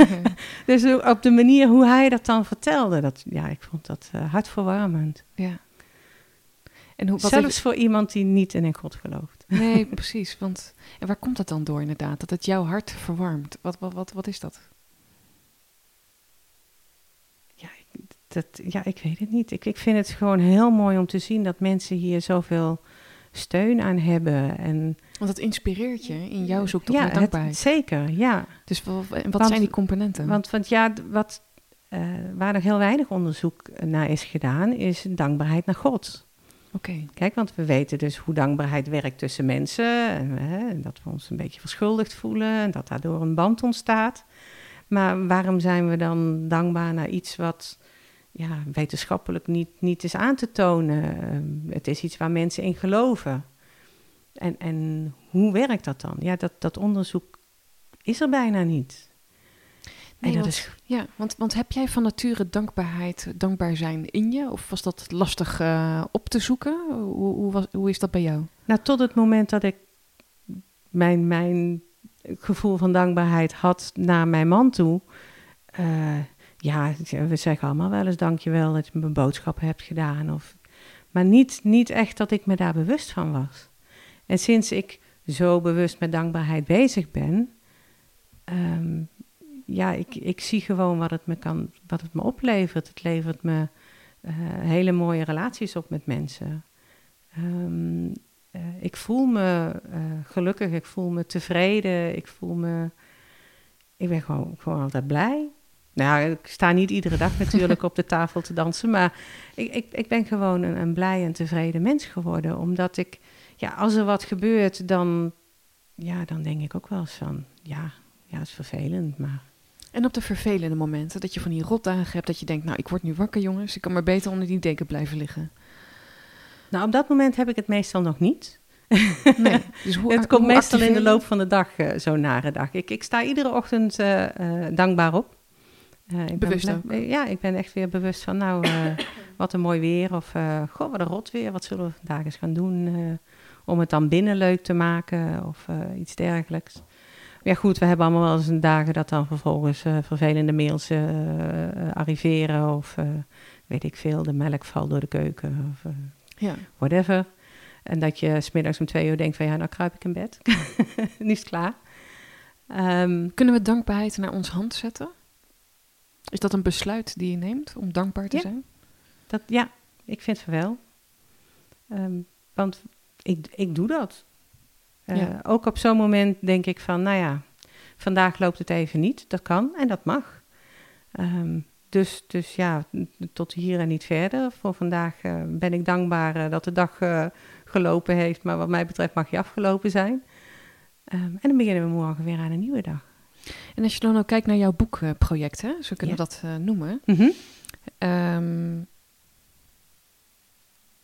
Dus op de manier hoe hij dat dan vertelde, dat, ja, ik vond dat eh, hartverwarmend. ja. En hoe, wat Zelfs heeft- voor iemand die niet in een God gelooft. Nee, precies. Want, en waar komt dat dan door inderdaad? Dat het jouw hart verwarmt. Wat, wat, wat, wat is dat? Ja, ik, dat, ja, ik weet het niet. Ik, ik vind het gewoon heel mooi om te zien dat mensen hier zoveel steun aan hebben. En, Want het inspireert je in jouw zoektocht ja, naar dankbaarheid. het, zeker, ja. Dus wat, en wat Want- zijn die componenten? Want, want ja, wat, eh, waar nog heel weinig onderzoek naar is gedaan, is dankbaarheid naar God. Oké. Kijk, want we weten dus hoe dankbaarheid werkt tussen mensen. En, hè, en dat we ons een beetje verschuldigd voelen en dat daardoor een band ontstaat. Maar waarom zijn we dan dankbaar naar iets wat ja, wetenschappelijk niet, niet is aan te tonen? Ehm, het is iets waar mensen in geloven. En, en hoe werkt dat dan? Ja, dat, dat onderzoek is er bijna niet. Nee, en dat want, is ja, want, want heb jij van nature dankbaarheid, dankbaar zijn in je? Of was dat lastig eh, op te zoeken? Hoe, hoe, was, hoe is dat bij jou? Nou, tot het moment dat ik mijn, mijn gevoel van dankbaarheid had naar mijn man toe. eh, ja, we zeggen allemaal wel eens dankjewel dat je me boodschappen hebt gedaan. Of, Maar niet, niet echt dat ik me daar bewust van was. En sinds ik zo bewust met dankbaarheid bezig ben, ehm, ja, ik, ik zie gewoon wat het me kan, wat het me oplevert. Het levert me eh, hele mooie relaties op met mensen. Ehm, eh, ik voel me uh, gelukkig, ik voel me tevreden, ik voel me. Ik ben gewoon, gewoon altijd blij. Nou, ik sta niet iedere dag natuurlijk op de tafel te dansen, maar ik, ik, ik ben gewoon een, een, blij en tevreden mens geworden. Omdat ik, ja, als er wat gebeurt, dan, ja, dan denk ik ook wel eens van, ja, ja, het is vervelend, maar... En op de vervelende momenten, dat je van die rotdagen hebt, dat je denkt, nou, ik word nu wakker, jongens, ik kan maar beter onder die deken blijven liggen. Nou, op dat moment heb ik het meestal nog niet. Nee, dus hoe, het komt meestal in de loop van de dag, uh, zo'n nare dag. Ik, ik sta iedere ochtend uh, uh, dankbaar op. ik Bewust ben, ook? Ja, ik ben echt weer bewust van, nou, wat een mooi weer. Of, goh, wat een rot weer. Wat zullen we vandaag eens gaan doen om het dan binnen leuk te maken of iets dergelijks. Maar ja, goed, we hebben allemaal wel eens een dagen dat dan vervolgens vervelende mails arriveren. Of weet ik veel, de melk valt door de keuken. Of, Ja. whatever. En dat je smiddags om twee uur denkt van ja, nou kruip ik in bed. nu is het klaar. Ehm, Kunnen we dankbaarheid naar ons hand zetten? Is dat een besluit die je neemt om dankbaar te Ja. zijn? dat, ja, ik vind van wel. Ehm, want ik, ik doe dat. Eh, Ja. Ook op zo'n moment denk ik van, nou ja, vandaag loopt het even niet. Dat kan en dat mag. Ehm, dus, dus ja, tot hier en niet verder. Voor vandaag eh, ben ik dankbaar eh, dat de dag gelopen heeft. Maar wat mij betreft mag je afgelopen zijn. Ehm, en dan beginnen we morgen weer aan een nieuwe dag. En als je dan ook kijkt naar jouw boekproject, hè, zo kunnen we dat eh, noemen. Ehm,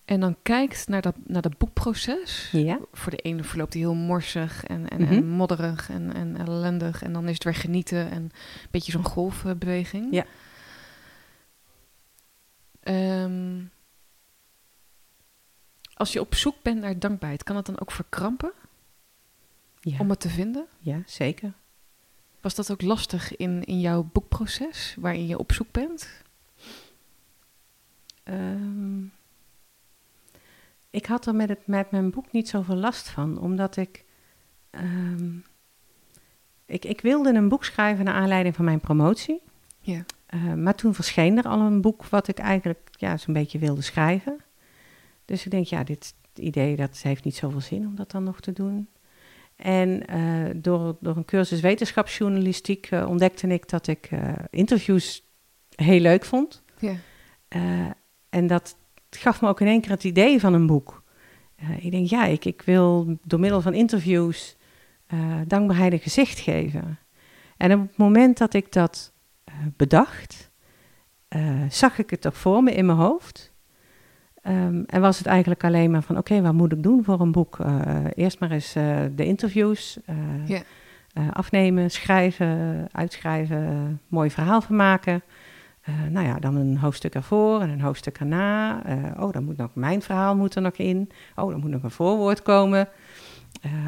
en dan kijkt naar dat, naar dat boekproces. Ja. Voor de ene verloopt hij heel morsig en, en, Mhm. en modderig en, en ellendig. En dan is het weer genieten en een beetje zo'n golfbeweging. Ja. Ehm, als je op zoek bent naar dankbaarheid, kan het dan ook verkrampen Ja. om het te vinden? ja, zeker. Was dat ook lastig in, in jouw boekproces, waarin je op zoek bent? Ehm, ik had er met, het, met mijn boek niet zoveel last van, omdat ik, ehm, ik... Ik wilde een boek schrijven naar aanleiding van mijn promotie. Ja. Eh, maar toen verscheen er al een boek wat ik eigenlijk ja, zo'n beetje wilde schrijven. Dus ik denk, ja, dit idee dat heeft niet zoveel zin om dat dan nog te doen. En eh, door, door een cursus wetenschapsjournalistiek eh, ontdekte ik dat ik eh, interviews heel leuk vond. Ja. En dat gaf me ook in één keer het idee van een boek. Ik denk, ja, ik, ik wil door middel van interviews dankbaarheid een gezicht geven. En op het moment dat ik dat bedacht, zag ik het ook voor me in mijn hoofd. Ehm, en was het eigenlijk alleen maar van, oké, wat moet ik doen voor een boek? Eh, eerst maar eens eh, de interviews eh, afnemen, schrijven, uitschrijven, mooi verhaal van maken. Nou ja, dan een hoofdstuk ervoor en een hoofdstuk erna. Oh, dan moet nog mijn verhaal moet er nog in. Oh, dan moet nog een voorwoord komen.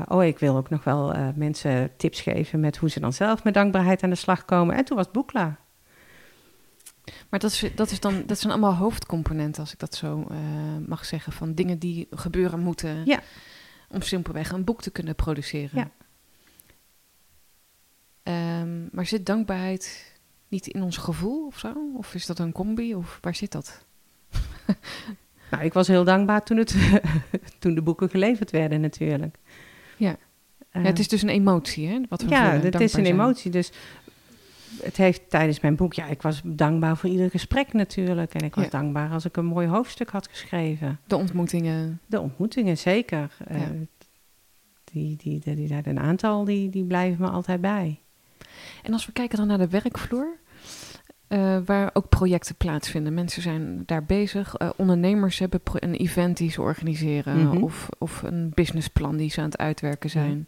Oh, ik wil ook nog wel mensen tips geven met hoe ze dan zelf met dankbaarheid aan de slag komen. En toen was het boek klaar. Maar dat, is, dat, is dan, dat zijn allemaal hoofdcomponenten, als ik dat zo eh, mag zeggen, van dingen die gebeuren moeten Ja. om simpelweg een boek te kunnen produceren. Ja. Ehm, maar zit dankbaarheid niet in ons gevoel of zo? Of is dat een combi? Of waar zit dat? Nou, ik was heel dankbaar toen, het toen de boeken geleverd werden natuurlijk. Ja. Ja, het is dus een emotie, hè? Wat we ja, het is een zijn. emotie. Dus het heeft tijdens mijn boek, ja, ik was dankbaar voor ieder gesprek natuurlijk. En ik was Ja. dankbaar als ik een mooi hoofdstuk had geschreven. De ontmoetingen. De ontmoetingen, zeker. Eh, Ja. die, die, die, die, die- een aantal die, die blijven me altijd bij. En als we kijken dan naar de werkvloer, eh, waar ook projecten plaatsvinden. Mensen zijn daar bezig. Eh, ondernemers hebben een event die ze organiseren. Mhm. of, of een businessplan die ze aan het uitwerken zijn.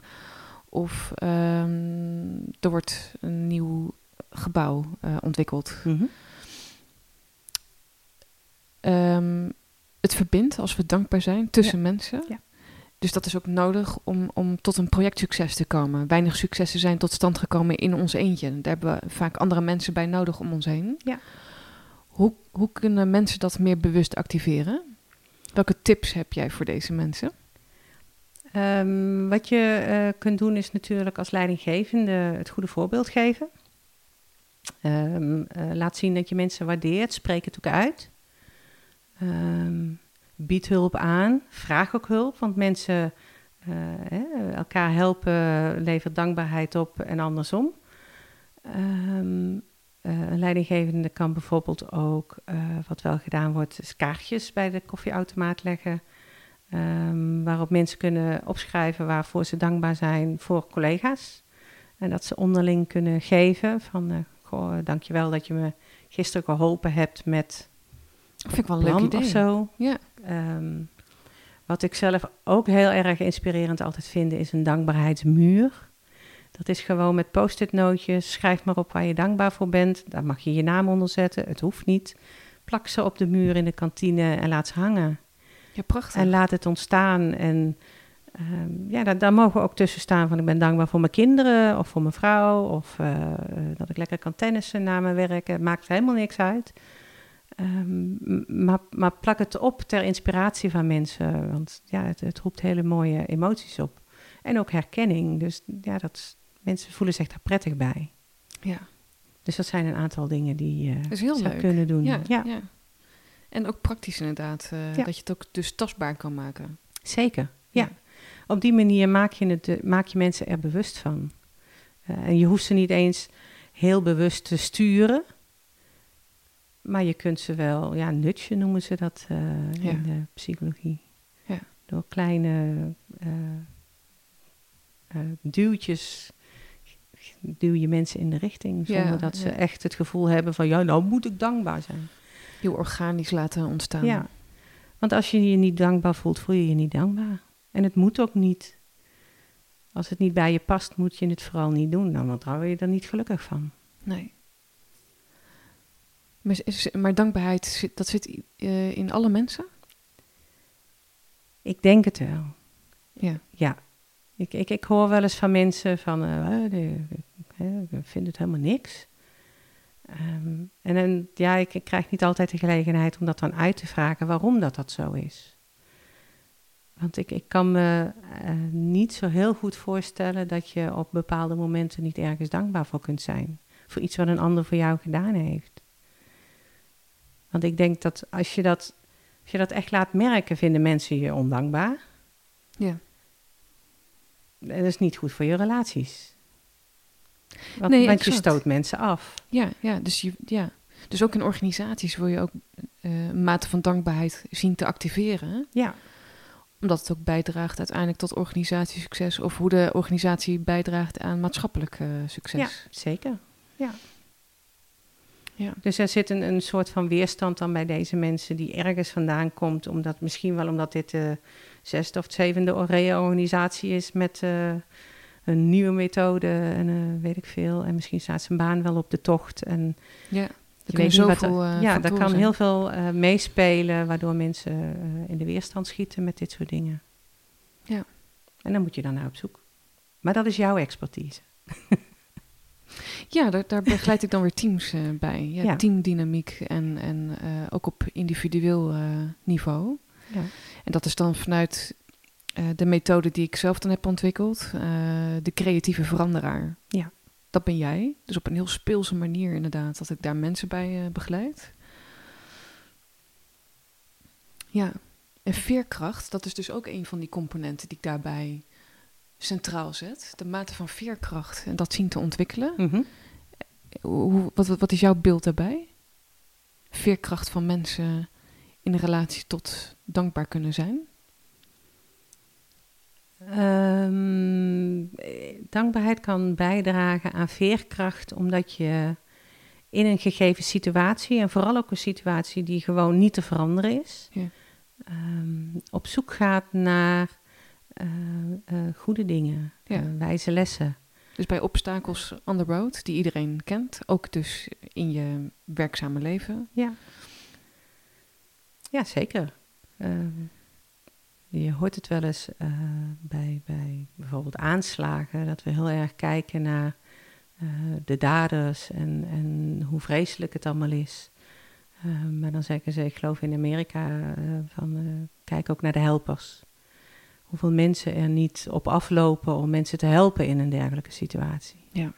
Of ehm, er wordt een nieuw gebouw eh, ontwikkeld. Mhm. Ehm, het verbindt als we dankbaar zijn tussen mensen. Ja. Dus dat is ook nodig om, om tot een projectsucces te komen. Weinig successen zijn tot stand gekomen in ons eentje. Daar hebben we vaak andere mensen bij nodig om ons heen. Ja. Hoe, hoe kunnen mensen dat meer bewust activeren? Welke tips heb jij voor deze mensen? Ehm, wat je eh, kunt doen is natuurlijk als leidinggevende het goede voorbeeld geven. Um, laat zien dat je mensen waardeert, spreek het ook uit. Um, bied hulp aan, vraag ook hulp, want mensen uh, elkaar helpen levert dankbaarheid op en andersom. Um, een leidinggevende kan bijvoorbeeld ook, wat wel gedaan wordt, is kaartjes bij de koffieautomaat leggen. Waarop mensen kunnen opschrijven waarvoor ze dankbaar zijn voor collega's. En dat ze onderling kunnen geven van, goh, dankjewel dat je me gisteren geholpen hebt met Vind ik wel een leuk idee. of zo. Ja. Um, wat ik zelf ook heel erg inspirerend altijd vind, is een dankbaarheidsmuur. Dat is gewoon met post-it nootjes. Schrijf maar op waar je dankbaar voor bent. Daar mag je je naam onder zetten. Het hoeft niet. Plak ze op de muur in de kantine en laat ze hangen. Ja, prachtig. En laat het ontstaan. En um, ja, daar, daar, mogen we ook tussen staan van ik ben dankbaar voor mijn kinderen of voor mijn vrouw. Of uh, dat ik lekker kan tennissen na mijn werk. Het maakt helemaal niks uit. Um, maar, maar, plak het op ter inspiratie van mensen. Want ja, het, het, roept hele mooie emoties op. En ook herkenning. Dus ja, dat, mensen voelen zich daar prettig bij. Ja. Dus dat zijn een aantal dingen die je uh, zou leuk. kunnen doen. Ja, ja. ja, En ook praktisch inderdaad. Uh, ja. Dat je het ook dus tastbaar kan maken. Zeker, ja. Op die manier maak je, het, maak je mensen er bewust van. Uh, en je hoeft ze niet eens heel bewust te sturen. Maar je kunt ze wel, ja, nutje noemen ze dat uh, ja. in de psychologie. Ja. Door kleine uh, duwtjes duw je mensen in de richting. Zonder Ja, dat ze echt het gevoel hebben van, ja, nou moet ik dankbaar zijn. Heel organisch laten ontstaan. Ja, want als je je niet dankbaar voelt, voel je je niet dankbaar. En het moet ook niet. Als het niet bij je past, moet je het vooral niet doen. Nou, want dan word je er niet gelukkig van. Nee. Maar, dankbaarheid, zit- dat zit eh, in alle mensen? Ik denk het wel. Ja. Ja. Ik, ik, ik hoor wel eens van mensen van, eh, eh, de- ik vind het helemaal niks. Ehm, en dan, ja, ik, ik krijg niet altijd de gelegenheid om dat dan uit te vragen waarom dat dat zo is. Want ik, ik kan me eh, niet zo heel goed voorstellen dat je op bepaalde momenten niet ergens dankbaar voor kunt zijn. Voor iets wat een ander voor jou gedaan heeft. Want ik denk dat als je dat, als je dat echt laat merken, vinden mensen je ondankbaar. Ja. En dat is niet goed voor je relaties. Want, Nee, want je stoot mensen af. Ja, ja, dus, je, ja. dus ook in organisaties wil je ook eh, een mate van dankbaarheid zien te activeren. Ja, Omdat het ook bijdraagt uiteindelijk tot organisatiesucces. Of hoe de organisatie bijdraagt aan maatschappelijk eh, succes. ja zeker. Ja. Ja. Dus er zit een, een soort van weerstand dan bij deze mensen die ergens vandaan komt. Omdat, misschien wel omdat dit de zesde of zevende organisatie is met eh, een nieuwe methode en eh, weet ik veel. En misschien staat zijn baan wel op de tocht. En ja. Je weet er- eh, ja, daar kan zijn. heel veel eh, meespelen, waardoor mensen eh, in de weerstand schieten met dit soort dingen. Ja. En dan moet je dan naar op zoek. Maar dat is jouw expertise. Ja, daar, daar begeleid ik dan weer teams bij. Ja, Ja. Teamdynamiek en, en ook op individueel niveau. Ja. En dat is dan vanuit de methode die ik zelf dan heb ontwikkeld, de creatieve veranderaar. Ja. Dat ben jij. Dus op een heel speelse manier inderdaad, dat ik daar mensen bij eh, begeleid. Ja, en veerkracht, dat is dus ook een van die componenten die ik daarbij centraal zet. De mate van veerkracht en dat zien te ontwikkelen. Mhm. Hoe, wat, wat, wat is jouw beeld daarbij? Veerkracht van mensen in relatie tot dankbaar kunnen zijn? Ehm, eh, dankbaarheid kan bijdragen aan veerkracht, omdat je in een gegeven situatie, en vooral ook een situatie die gewoon niet te veranderen is, Ja. ehm, op zoek gaat naar eh, eh, goede dingen, Ja. eh, wijze lessen. Dus bij obstakels on the road, die iedereen kent, ook dus in je werkzame leven. Ja, ja zeker. Ehm, je hoort het wel eens eh, bij, bij bijvoorbeeld aanslagen, dat we heel erg kijken naar eh, de daders en, en hoe vreselijk het allemaal is. Eh, maar dan zeggen ze, ik geloof in Amerika, van Kijk ook naar de helpers. Hoeveel mensen er niet op aflopen om mensen te helpen in een dergelijke situatie. Ja.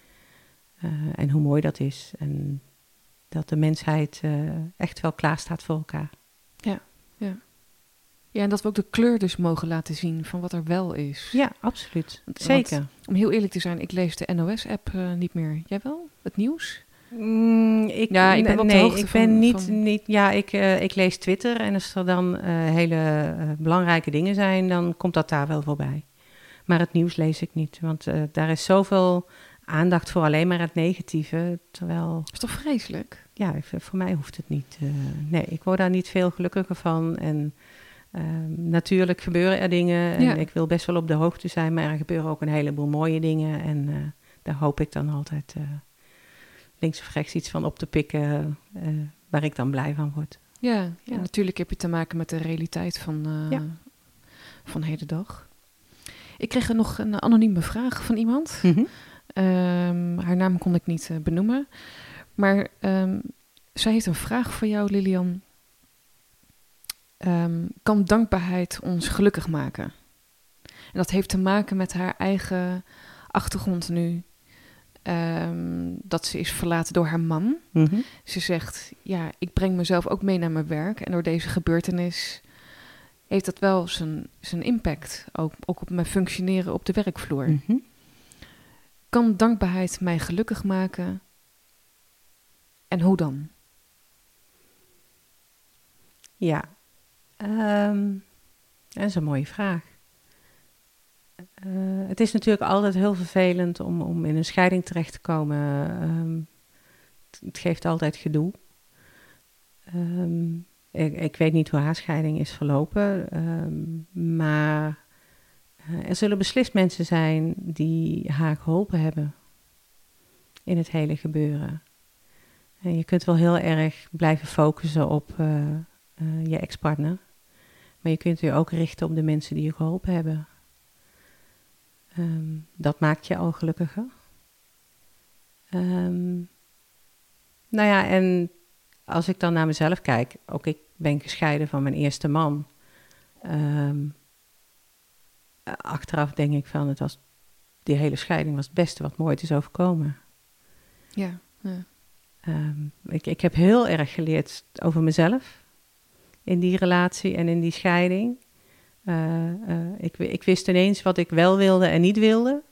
En hoe mooi dat is. En dat de mensheid echt wel klaar staat voor elkaar. Ja, en dat we ook de kleur dus mogen laten zien van wat er wel is. Ja, absoluut. Want- Zeker. Om heel eerlijk te zijn, ik lees de NOS-app eh, niet meer. Jij wel? Het nieuws? Mm, ik, Ja, ik ben wel op de nee, ik ben van- niet, van- niet. Ja, ik, eh, ik lees Twitter en als er dan eh, hele belangrijke dingen zijn, dan komt dat daar wel voorbij. Maar het nieuws lees ik niet, want daar is zoveel aandacht voor alleen maar het negatieve. Terwijl, Dat is toch vreselijk? ja, ik voor mij hoeft het niet. nee, ik word daar niet veel gelukkiger van. En ehm, natuurlijk gebeuren er dingen en Ja. ik wil best wel op de hoogte zijn, maar er gebeuren ook een heleboel mooie dingen. En eh, daar hoop ik dan altijd eh, links of rechts iets van op te pikken eh, waar ik dan blij van word. Ja, ja, natuurlijk heb je te maken met de realiteit van, Ja. van heden dag. Ik kreeg er nog een anonieme vraag van iemand. Ehm, haar naam kon ik niet benoemen. Maar ehm, zij heeft een vraag voor jou, Lilian. Ehm, kan dankbaarheid ons gelukkig maken? En dat heeft te maken met haar eigen achtergrond nu. Ehm, dat ze is verlaten door haar man. Mhm. Ze zegt, ja, ik breng mezelf ook mee naar mijn werk. En door deze gebeurtenis heeft dat wel zijn, zijn impact. Ook, ook op mijn functioneren op de werkvloer. Mhm. Kan dankbaarheid mij gelukkig maken? En hoe dan? Ja, Ehm, dat is een mooie vraag. Eh, het is natuurlijk altijd heel vervelend om, om in een scheiding terecht te komen. Ehm, het, geeft altijd gedoe. Ehm, ik, weet niet hoe haar scheiding is verlopen, maar eh, er zullen beslist mensen zijn die haar geholpen hebben in het hele gebeuren. En je kunt wel heel erg blijven focussen op eh, je ex-partner, maar je kunt je ook richten op de mensen die je geholpen hebben. Ehm, dat maakt je al gelukkiger. Ehm, nou ja, en als ik dan naar mezelf kijk, ook ik ben gescheiden van mijn eerste man. Ehm, achteraf denk ik van, het was, die hele scheiding was het beste wat me ooit is overkomen. Ja, ja. Ik, ik heb heel erg geleerd over mezelf in die relatie en in die scheiding. Eh, eh, ik, ik wist ineens wat ik wel wilde en niet wilde.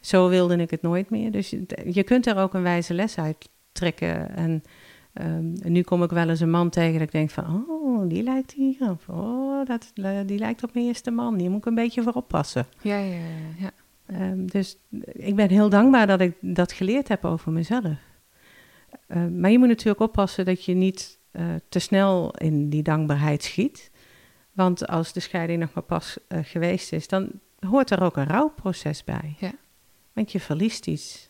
Zo wilde ik het nooit meer. Dus je, je kunt er ook een wijze les uit trekken. En, ehm, en nu kom ik wel eens een man tegen dat ik denk van... oh, die lijkt hier. Oh, dat, die lijkt op mijn eerste man. Die moet ik een beetje voor oppassen. ja, ja, ja, ja. Ehm, dus ik ben heel dankbaar dat ik dat geleerd heb over mezelf. Ehm, maar je moet natuurlijk oppassen dat je niet eh, te snel in die dankbaarheid schiet. Want als de scheiding nog maar pas eh, geweest is, dan hoort er ook een rouwproces bij. Ja. Want je verliest iets.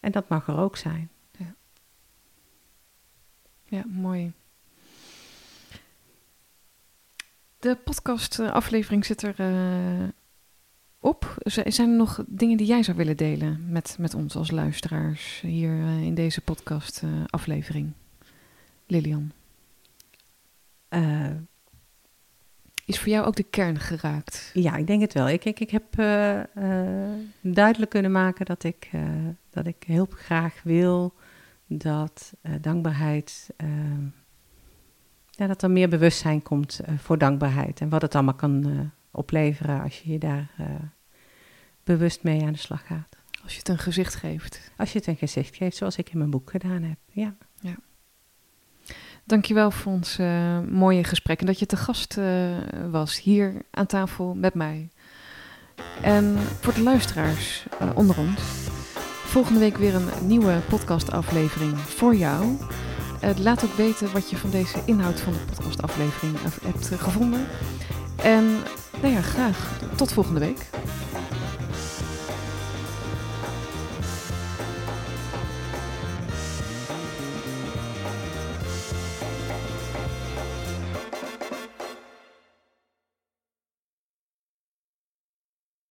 En dat mag er ook zijn. Ja, mooi. De podcast-aflevering zit er eh, op. Zijn er nog dingen die jij zou willen delen met, met ons als luisteraars hier in deze podcast-aflevering? Lilian, Eh, is voor jou ook de kern geraakt? ja, ik denk het wel. Ik, ik, ik heb eh, eh, duidelijk kunnen maken dat ik, dat ik heel graag wil dat dankbaarheid, ja, dat er meer bewustzijn komt voor dankbaarheid en wat het allemaal kan opleveren als je je daar bewust mee aan de slag gaat. Als je het een gezicht geeft. Als je het een gezicht geeft, zoals ik in mijn boek gedaan heb. Ja, Dankjewel voor ons eh, mooie gesprek en dat je te gast eh, was hier aan tafel met mij. En voor de luisteraars eh, onder ons, volgende week weer een nieuwe podcastaflevering voor jou. Laat ook weten wat je van deze inhoud van de podcastaflevering hebt gevonden. En nou ja, graag tot volgende week.